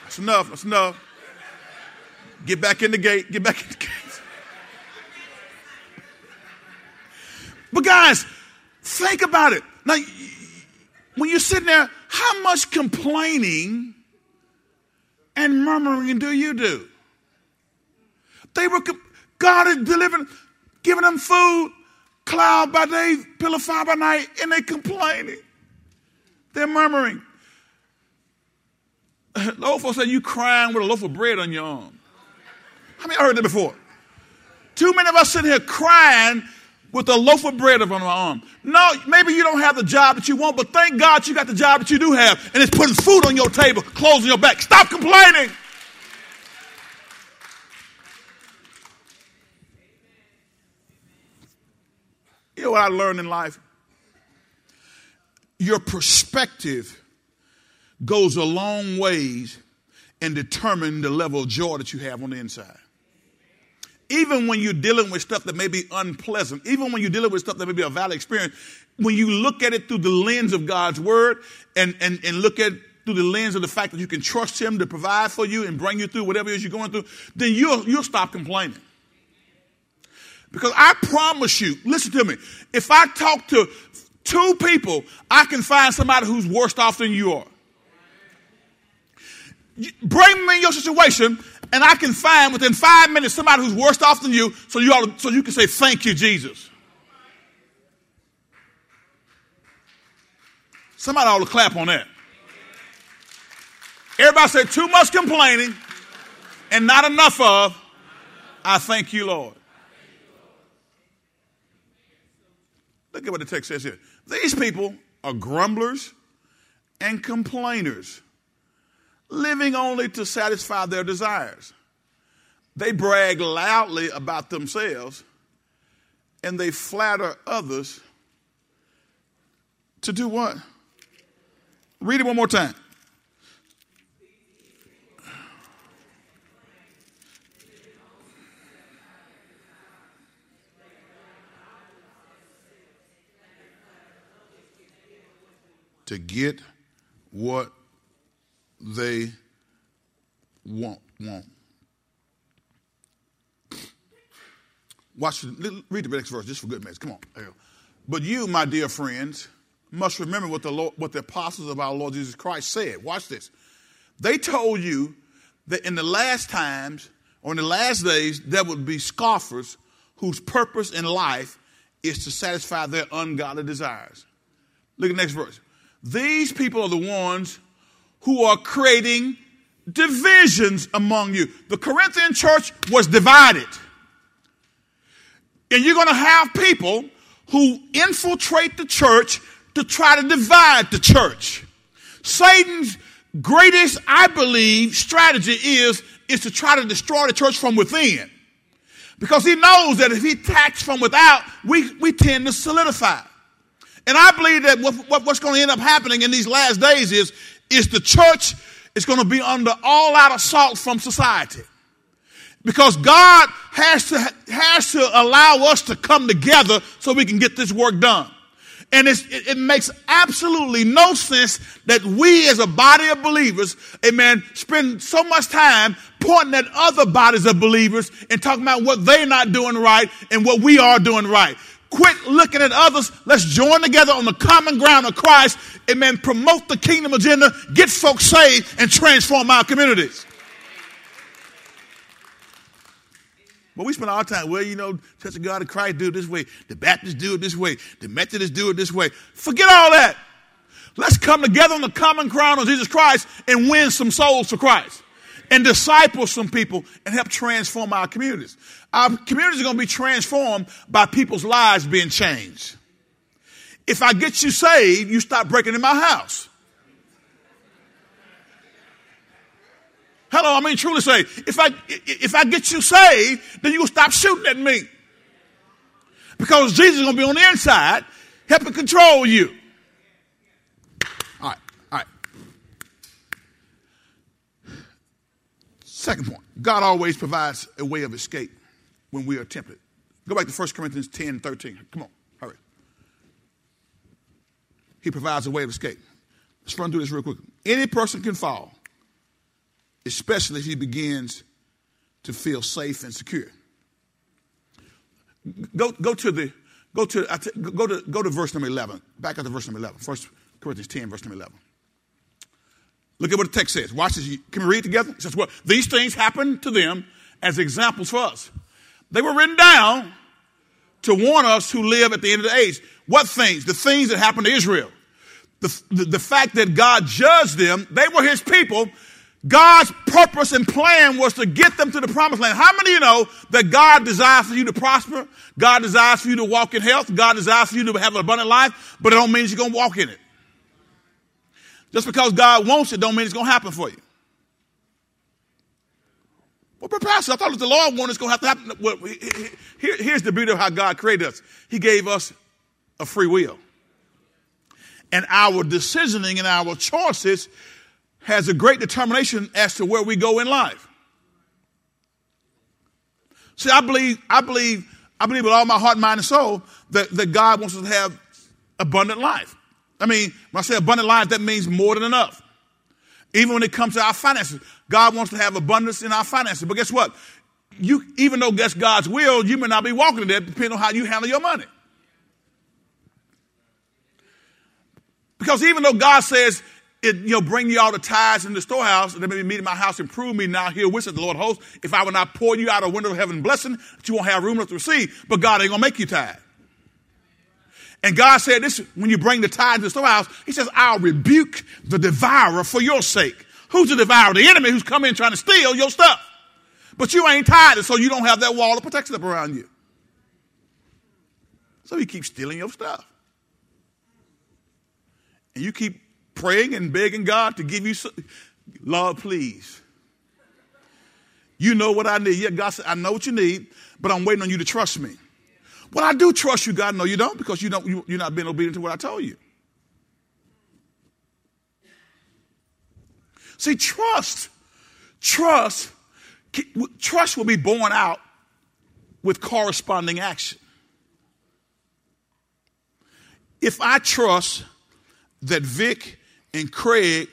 That's enough. That's enough. Get back in the gate. Get back in the gate. But guys, think about it. Now, when you're sitting there, how much complaining and murmuring do you do? They were, God had delivered, giving them food, cloud by day, pillar fire by night, and they complaining. They're murmuring. *laughs* The old folks say you crying with a loaf of bread on your arm. How many heard that before? Too many of us sitting here crying with a loaf of bread on our arm. No, maybe you don't have the job that you want, but thank God you got the job that you do have, and it's putting food on your table, clothes on your back. Stop complaining. You know what I learned in life? Your perspective goes a long ways in determining the level of joy that you have on the inside even when you're dealing with stuff that may be unpleasant, even when you're dealing with stuff that may be a valid experience, when you look at it through the lens of God's word and, and, and look at through the lens of the fact that you can trust him to provide for you and bring you through whatever it is you're going through, then you'll, you'll stop complaining. Because I promise you, listen to me, if I talk to two people, I can find somebody who's worse off than you are. Bring me your situation, and I can find within five minutes somebody who's worse off than you, so you ought to, so you can say, "Thank you, Jesus." Somebody ought to clap on that. Everybody say, "Too much complaining, and not enough of." I thank you, Lord. Look at what the text says here. These people are grumblers and complainers living only to satisfy their desires. They brag loudly about themselves and they flatter others to do what? Read it one more time. To get what they want. want. Watch, read the next verse just for good measure. Come on. But you, my dear friends, must remember what the, Lord, what the apostles of our Lord Jesus Christ said. Watch this. They told you that in the last times or in the last days, there would be scoffers whose purpose in life is to satisfy their ungodly desires. Look at the next verse. These people are the ones who are creating divisions among you. The Corinthian church was divided. And you're going to have people who infiltrate the church to try to divide the church. Satan's greatest, I believe, strategy is, is to try to destroy the church from within. Because he knows that if he attacks from without, we, we tend to solidify. And I believe that what, what, what's going to end up happening in these last days is, is the church is going to be under all out assault from society. Because God has to, has to allow us to come together so we can get this work done. And it, it, makes absolutely no sense that we as a body of believers, amen, spend so much time pointing at other bodies of believers and talking about what they're not doing right and what we are doing right. Quit looking at others. Let's join together on the common ground of Christ. Amen. Promote the kingdom agenda, get folks saved, and transform our communities. But we spend our time, well, you know, Church of God in Christ do it this way. The Baptists do it this way. The Methodists do it this way. Forget all that. Let's come together on the common ground of Jesus Christ and win some souls for Christ and disciple some people and help transform our communities. Our communities are going to be transformed by people's lives being changed. If I get you saved, you stop breaking in my house. Hello, I mean truly say, if I if I get you saved, then you will stop shooting at me. Because Jesus is gonna be on the inside, helping control you. All right, all right. Second point, God always provides a way of escape when we are tempted. Go back to 1 Corinthians 10 13. Come on, hurry. He provides a way of escape. Let's run through this real quick. Any person can fall especially if he begins to feel safe and secure. Go, go to the go to go to go to verse number 11 back up to verse number 11 1 corinthians 10 verse number 11 look at what the text says watch this can we read together it says well these things happened to them as examples for us they were written down to warn us who live at the end of the age what things the things that happened to israel the, the, the fact that god judged them they were his people God's purpose and plan was to get them to the promised land. How many of you know that God desires for you to prosper? God desires for you to walk in health. God desires for you to have an abundant life, but it don't mean you're going to walk in it. Just because God wants it don't mean it's going to happen for you. Well, but Pastor, I thought if the Lord wanted it's going to have to happen. Well, here, here's the beauty of how God created us. He gave us a free will. And our decisioning and our choices has a great determination as to where we go in life. See, I believe, I believe, I believe with all my heart, mind, and soul that, that God wants us to have abundant life. I mean, when I say abundant life, that means more than enough. Even when it comes to our finances, God wants to have abundance in our finances. But guess what? You, even though that's God's will, you may not be walking in that depending on how you handle your money. Because even though God says it, you know, bring you all the tithes in the storehouse, and then maybe meet in my house and prove me now here, is the Lord hosts, if I will not pour you out a window of heaven blessing, that you won't have room enough to receive, but God ain't gonna make you tithe. And God said this when you bring the tithe to the storehouse, He says, I'll rebuke the devourer for your sake. Who's the devourer? The enemy who's come in trying to steal your stuff. But you ain't tithing, so you don't have that wall of protection up around you. So he keeps stealing your stuff. And you keep praying and begging God to give you, some, Lord, please. You know what I need. Yeah, God said, I know what you need, but I'm waiting on you to trust me. Well, I do trust you, God. No, you don't, because you don't, you, you're not being obedient to what I told you. See, trust, trust, trust will be borne out with corresponding action. If I trust that Vic and Craig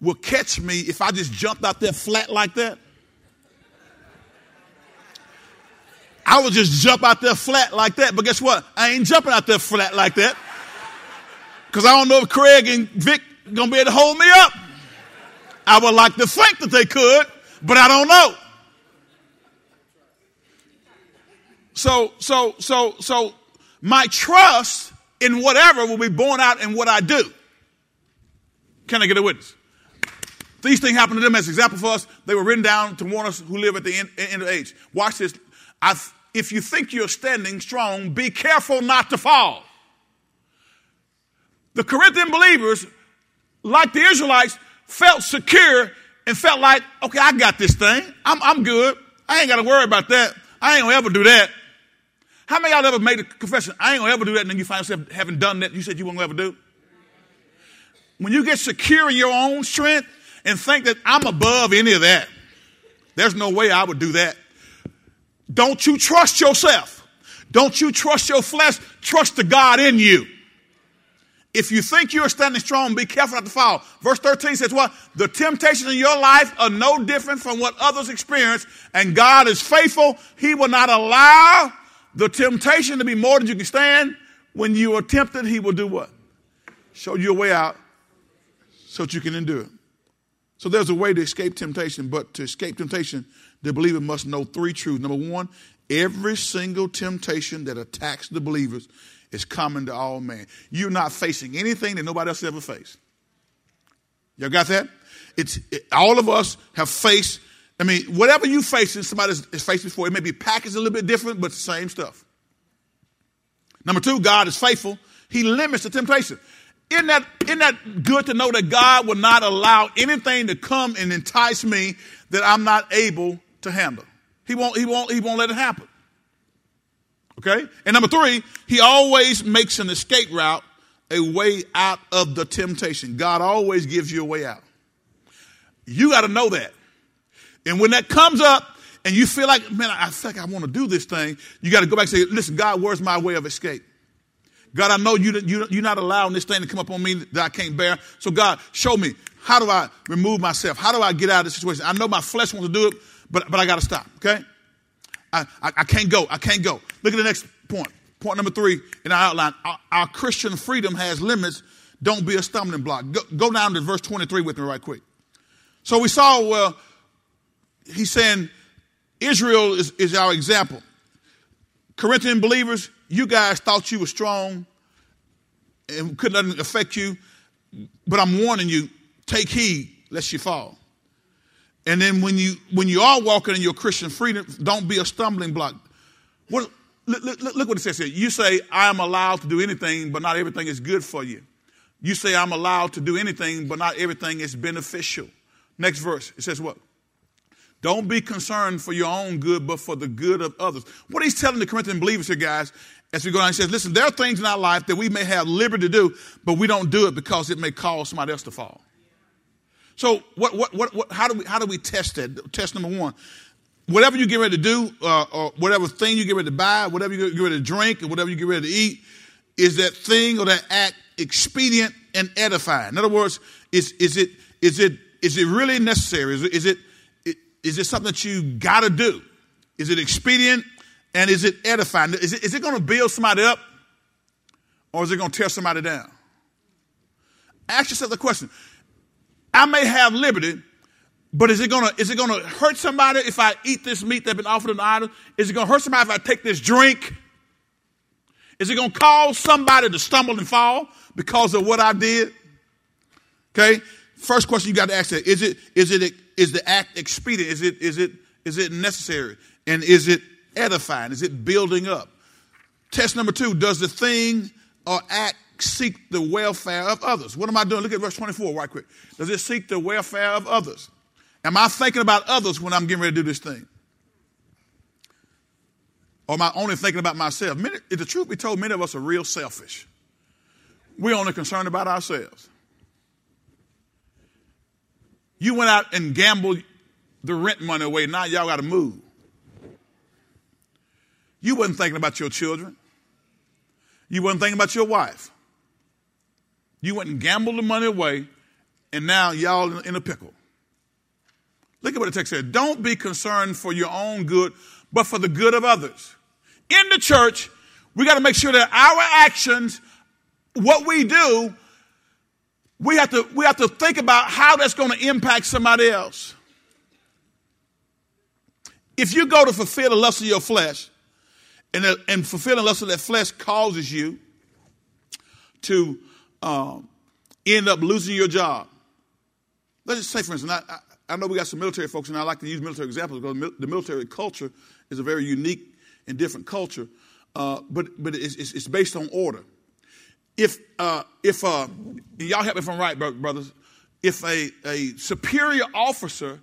will catch me if I just jumped out there flat like that. I would just jump out there flat like that. But guess what? I ain't jumping out there flat like that. Because I don't know if Craig and Vic to be able to hold me up. I would like to think that they could, but I don't know. So, so, so, so my trust in whatever will be borne out in what I do. Can I get a witness? These things happened to them as example for us. They were written down to warn us who live at the end, end of age. Watch this. I, if you think you're standing strong, be careful not to fall. The Corinthian believers, like the Israelites, felt secure and felt like, okay, I got this thing. I'm, I'm good. I ain't got to worry about that. I ain't gonna ever do that. How many y'all ever made a confession? I ain't gonna ever do that, and then you find yourself having done that you said you won't ever do? When you get secure in your own strength and think that I'm above any of that, there's no way I would do that. Don't you trust yourself. Don't you trust your flesh. Trust the God in you. If you think you're standing strong, be careful not to fall. Verse 13 says what? The temptations in your life are no different from what others experience, and God is faithful. He will not allow the temptation to be more than you can stand. When you are tempted, He will do what? Show you a way out so that you can endure. So there's a way to escape temptation, but to escape temptation, the believer must know three truths. Number one, every single temptation that attacks the believers is common to all men. You're not facing anything that nobody else ever faced. Y'all got that? It's it, all of us have faced. I mean, whatever you face and somebody has faced before, it may be packaged a little bit different, but the same stuff. Number two, God is faithful. He limits the temptation. Isn't that, isn't that good to know that God will not allow anything to come and entice me that I'm not able to handle? He won't, he won't, he won't let it happen. Okay? And number three, he always makes an escape route, a way out of the temptation. God always gives you a way out. You got to know that. And when that comes up and you feel like, man, I like I want to do this thing, you got to go back and say, listen, God, where's my way of escape? God, I know you, you, you're not allowing this thing to come up on me that I can't bear. So, God, show me how do I remove myself? How do I get out of this situation? I know my flesh wants to do it, but, but I got to stop, okay? I, I, I, can't go. I can't go. Look at the next point. Point number three in our outline. Our, our Christian freedom has limits. Don't be a stumbling block. Go, go, down to verse 23 with me right quick. So we saw, well, he's saying Israel is, is our example. Corinthian believers, you guys thought you were strong and couldn't affect you, but I'm warning you, take heed lest you fall. And then when you when you are walking in your Christian freedom, don't be a stumbling block. What, look, look, look what it says here. You say, I am allowed to do anything, but not everything is good for you. You say, I'm allowed to do anything, but not everything is beneficial. Next verse, it says what? Don't be concerned for your own good, but for the good of others. What he's telling the Corinthian believers here, guys, as we go on, he says, listen, there are things in our life that we may have liberty to do, but we don't do it because it may cause somebody else to fall. So what, what, what, what, how do we, how do we test that? Test number one. Whatever you get ready to do, uh, or whatever thing you get ready to buy, whatever you get ready to drink, or whatever you get ready to eat, is that thing or that act expedient and edifying? In other words, is, is it, is it, is it really necessary? Is it, is it, is it something that you gotta do? Is it expedient and is it edifying? Is it, is it gonna build somebody up or is it gonna tear somebody down? Ask yourself the question I may have liberty, but is it gonna is it gonna hurt somebody if I eat this meat that's been offered an idol? Is it gonna hurt somebody if I take this drink? Is it gonna cause somebody to stumble and fall because of what I did? Okay. First question you got to ask that is it is it is the act expedient? Is it is it is it necessary? And is it edifying? Is it building up? Test number two: Does the thing or act seek the welfare of others. What am I doing? Look at verse 24 right quick. Does it seek the welfare of others? Am I thinking about others when I'm getting ready to do this thing? Or am I only thinking about myself? Many, if the truth be told, many of us are real selfish. We're only concerned about ourselves. You went out and gambled the rent money away. Now y'all got to move. You wasn't thinking about your children. You wasn't thinking about your wife. You went and gambled the money away, and now y'all in a pickle. Look at what the text said. Don't be concerned for your own good, but for the good of others. in the church, we got to make sure that our actions, what we do, we have to we have to think about how that's going to impact somebody else. If you go to fulfill the lust of your flesh, and, and fulfilling the lust of that flesh causes you to um, end up losing your job. Let's just say, for instance, I, I, I, know we got some military folks, and I like to use military examples because the military culture is a very unique and different culture, uh, but but it's, it's, based on order. If uh, if uh, y'all help me if I'm right, brothers, if a, a superior officer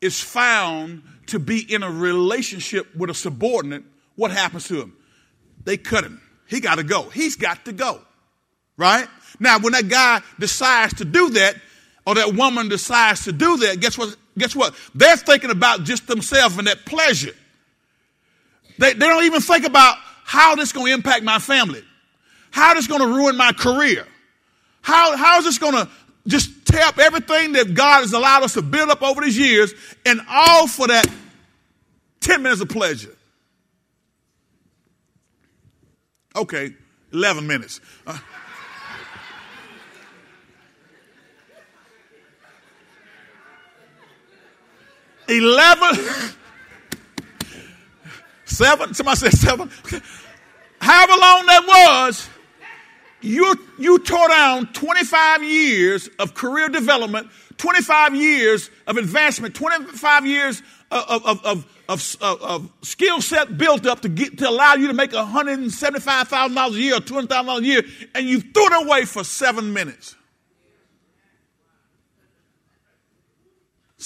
is found to be in a relationship with a subordinate, what happens to him? They cut him. He got to go. He's got to go. Right? Now, when that guy decides to do that, or that woman decides to do that, guess what? Guess what? They're thinking about just themselves and that pleasure. They, they don't even think about how this is going to impact my family, how this is going to ruin my career, how, how is this going to just tear up everything that God has allowed us to build up over these years, and all for that 10 minutes of pleasure. Okay, 11 minutes. Uh, 11, seven, somebody said seven. However long that was, you, you tore down 25 years of career development, 25 years of advancement, 25 years of, of, of, of, of skill set built up to get to allow you to make $175,000 a year or $200,000 a year, and you threw it away for seven minutes.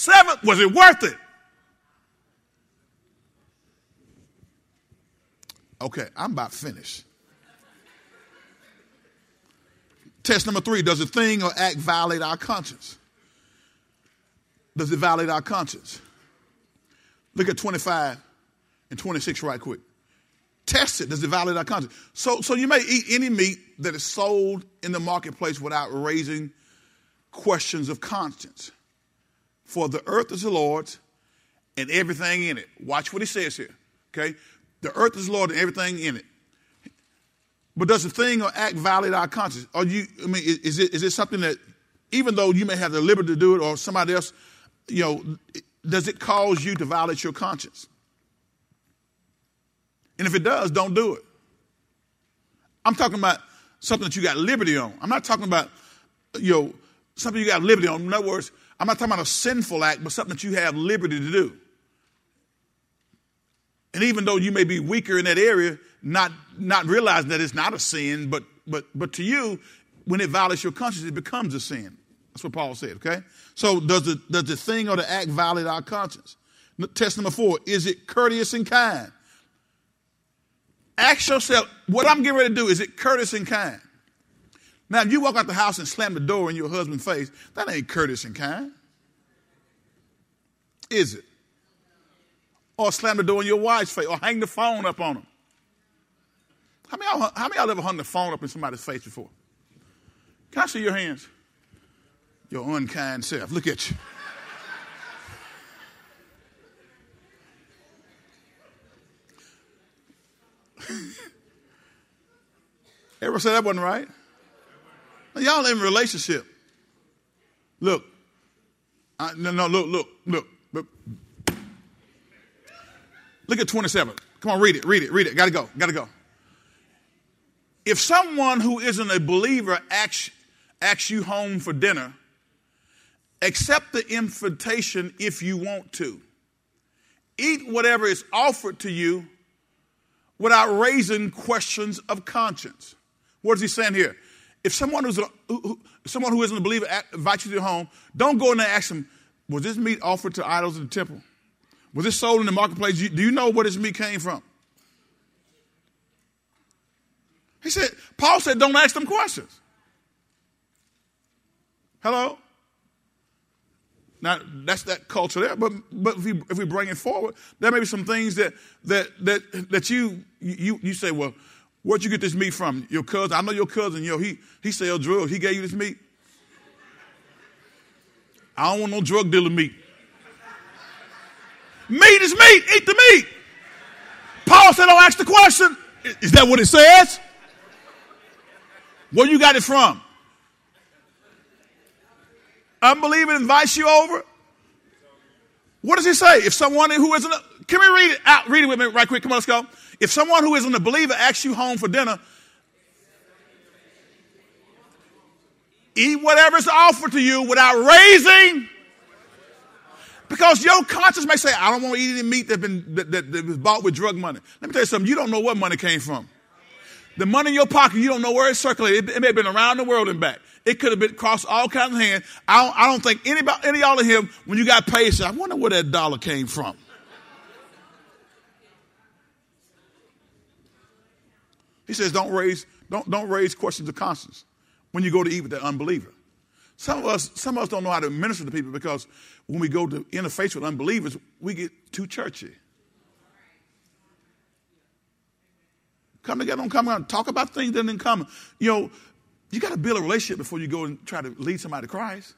Seven, was it worth it? Okay, I'm about finished. Test number three Does a thing or act violate our conscience? Does it violate our conscience? Look at 25 and 26 right quick. Test it. Does it violate our conscience? So, so you may eat any meat that is sold in the marketplace without raising questions of conscience. For the earth is the Lord's and everything in it. Watch what he says here. Okay? The earth is the Lord and everything in it. But does the thing or act violate our conscience? Are you, I mean, is it, is it something that, even though you may have the liberty to do it or somebody else, you know, does it cause you to violate your conscience? And if it does, don't do it. I'm talking about something that you got liberty on. I'm not talking about, you know, something you got liberty on. In other words, I'm not talking about a sinful act, but something that you have liberty to do. And even though you may be weaker in that area, not, not realizing that it's not a sin, but, but, but to you, when it violates your conscience, it becomes a sin. That's what Paul said, okay? So does the, does the thing or the act violate our conscience? Test number four, is it courteous and kind? Ask yourself, what I'm getting ready to do, is it courteous and kind? Now, if you walk out the house and slam the door in your husband's face, that ain't courteous and kind. Is it? Or slam the door in your wife's face, or hang the phone up on them. How many, y'all, how many y'all ever hung the phone up in somebody's face before? Can I see your hands? Your unkind self. Look at you. *laughs* Ever say that wasn't right? Y'all in relationship. Look. I, no, no, look, look, look, look. Look at 27. Come on, read it, read it, read it. Gotta go, gotta go. If someone who isn't a believer asks, asks you home for dinner, accept the invitation if you want to. Eat whatever is offered to you without raising questions of conscience. What is he saying here? If someone who's a, who, someone who isn't a believer invites you to their home, don't go in there and ask them, was this meat offered to idols in the temple? Was this sold in the marketplace? Do you know where this meat came from? He said, Paul said, don't ask them questions. Hello? Now that's that culture there, but but if we if we bring it forward, there may be some things that that that that you you you say, well, Where'd you get this meat from? Your cousin? I know your cousin, yo, he, he sells drugs. He gave you this meat? I don't want no drug dealer meat. Meat is meat. Eat the meat. Paul said, don't ask the question. Is that what it says? Where you got it from? Unbelieving invites you over. What does he say? If someone who isn't, a, can we read it out? Read it with me right quick. Come on, let's go. If someone who isn't a believer asks you home for dinner, eat whatever's offered to you without raising. Because your conscience may say, I don't want to eat any meat that's been that, that, that was bought with drug money. Let me tell you something. You don't know what money came from. The money in your pocket, you don't know where it circulated. It, it may have been around the world and back. It could have been across all kinds of hands. I don't, I don't think anybody, any of y'all in here, when you got paid, said, I wonder where that dollar came from. He says, don't raise, don't, don't raise questions of conscience when you go to eat with that unbeliever. Some of us, some of us don't know how to minister to people because when we go to interface with unbelievers, we get too churchy. Come together, don't come around, talk about things that didn't come. You know, you got to build a relationship before you go and try to lead somebody to Christ.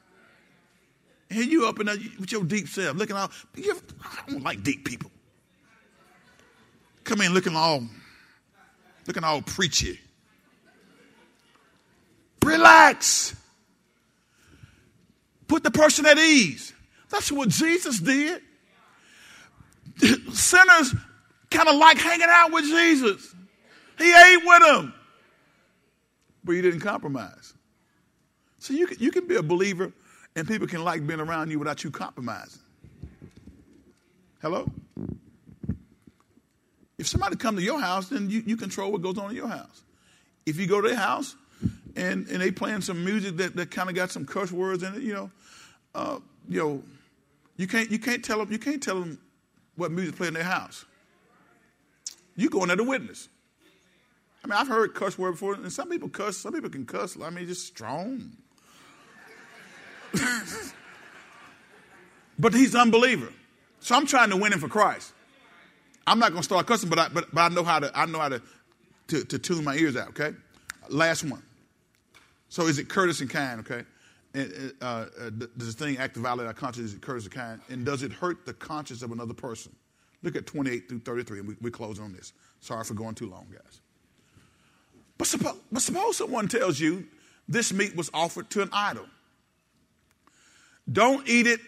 And you up in there with your deep self, looking all, I don't like deep people. Come in looking all, looking all preachy. Relax. Put the person at ease. That's what Jesus did. *laughs* Sinners kind of like hanging out with Jesus. He ate with them but he didn't compromise. So you can, you can be a believer and people can like being around you without you compromising. Hello? If somebody come to your house, then you, you control what goes on in your house. If you go to their house and, and they playing some music that, that kind of got some curse words in it, you know, uh, you know, you can't you can't tell them you can't tell them what music play in their house. You go in there to witness. I mean, I've heard cuss word before, and some people cuss. Some people can cuss. I mean, just strong. *laughs* but he's an unbeliever, so I'm trying to win him for Christ. I'm not going to start cussing, but I, but, but I know how to I know how to, to, to tune my ears out. Okay, last one. So is it courteous and kind? Okay, and, uh, uh, does the thing act to violate our conscience? Is it courteous and kind? And does it hurt the conscience of another person? Look at 28 through 33, and we, we close on this. Sorry for going too long, guys. But suppose, but suppose someone tells you this meat was offered to an idol. Don't eat it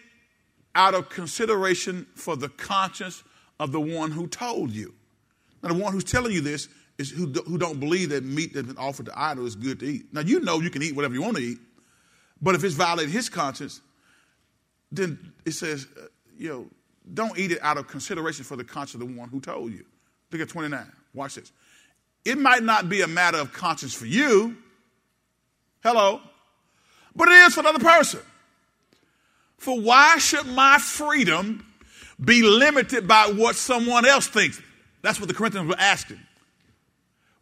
out of consideration for the conscience of the one who told you. Now, the one who's telling you this is who, who don't believe that meat that's been offered to idol is good to eat. Now, you know you can eat whatever you want to eat, but if it's violated his conscience, then it says, uh, you know, don't eat it out of consideration for the conscience of the one who told you. Look at 29. Watch this. It might not be a matter of conscience for you. Hello. But it is for another person. For why should my freedom be limited by what someone else thinks? That's what the Corinthians were asking.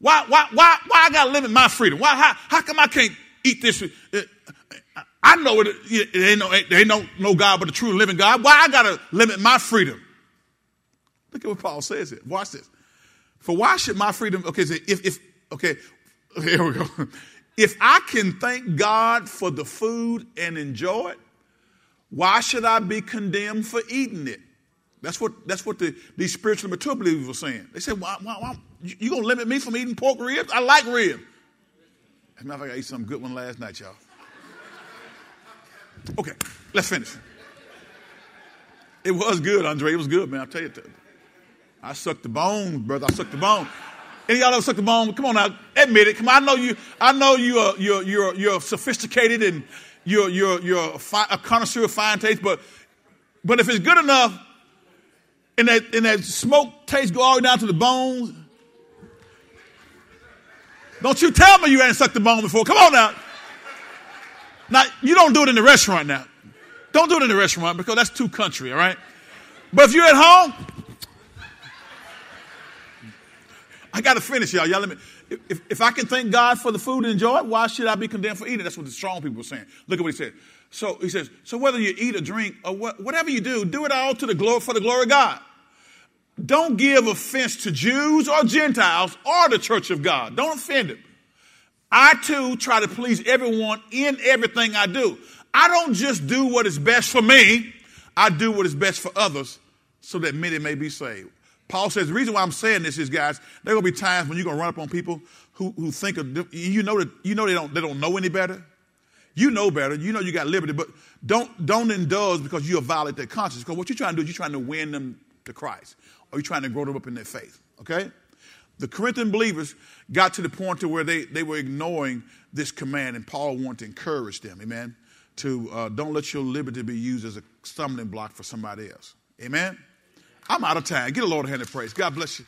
Why, why, why, why I got to limit my freedom? Why, how, how come I can't eat this? Uh, I know it, it ain't no, there ain't no, no God but the true living God. Why I got to limit my freedom? Look at what Paul says here. Watch this. For why should my freedom, okay, if, if, okay, *laughs* here we go. If I can thank God for the food and enjoy it, why should I be condemned for eating it? That's what, that's what the, these spiritually mature believers were saying. They said, why, why, why, you going to limit me from eating pork ribs? I like ribs. As a matter of fact, I ate some good one last night, y'all. Okay, let's finish. It was good, Andre. It was good, man. I'll tell you. I sucked the bone, brother. I sucked the bone. Any y'all ever sucked the bone? Come on now, admit it. Come on, I know you. I know you are you're you're you're sophisticated and you're you're you're a, fi- a connoisseur of fine taste, but but if it's good enough, and that and that smoke taste go all the way down to the bones, don't you tell me you ain't sucked the bone before. Come on now. Now you don't do it in the restaurant now. Don't do it in the restaurant because that's too country, all right? But if you're at home, I got to finish, y'all. Y'all let me. If, if I can thank God for the food and enjoy it, why should I be condemned for eating? That's what the strong people are saying. Look at what he said. So he says, so whether you eat or drink or what, whatever you do, do it all to the glory for the glory of God. Don't give offense to Jews or Gentiles or the church of God. Don't offend them. I too try to please everyone in everything I do. I don't just do what is best for me. I do what is best for others so that many may be saved. Paul says the reason why I'm saying this is, guys, there gonna be times when you're gonna run up on people who, who think of you know that you know they don't they don't know any better. You know better. You know you got liberty, but don't don't indulge because you violate their conscience. Because what you're trying to do is you're trying to win them to Christ, or you're trying to grow them up in their faith. Okay? The Corinthian believers got to the point to where they, they were ignoring this command, and Paul wanted to encourage them, amen, to uh, don't let your liberty be used as a stumbling block for somebody else. Amen? I'm out of time. Get a Lord hand of praise. God bless you.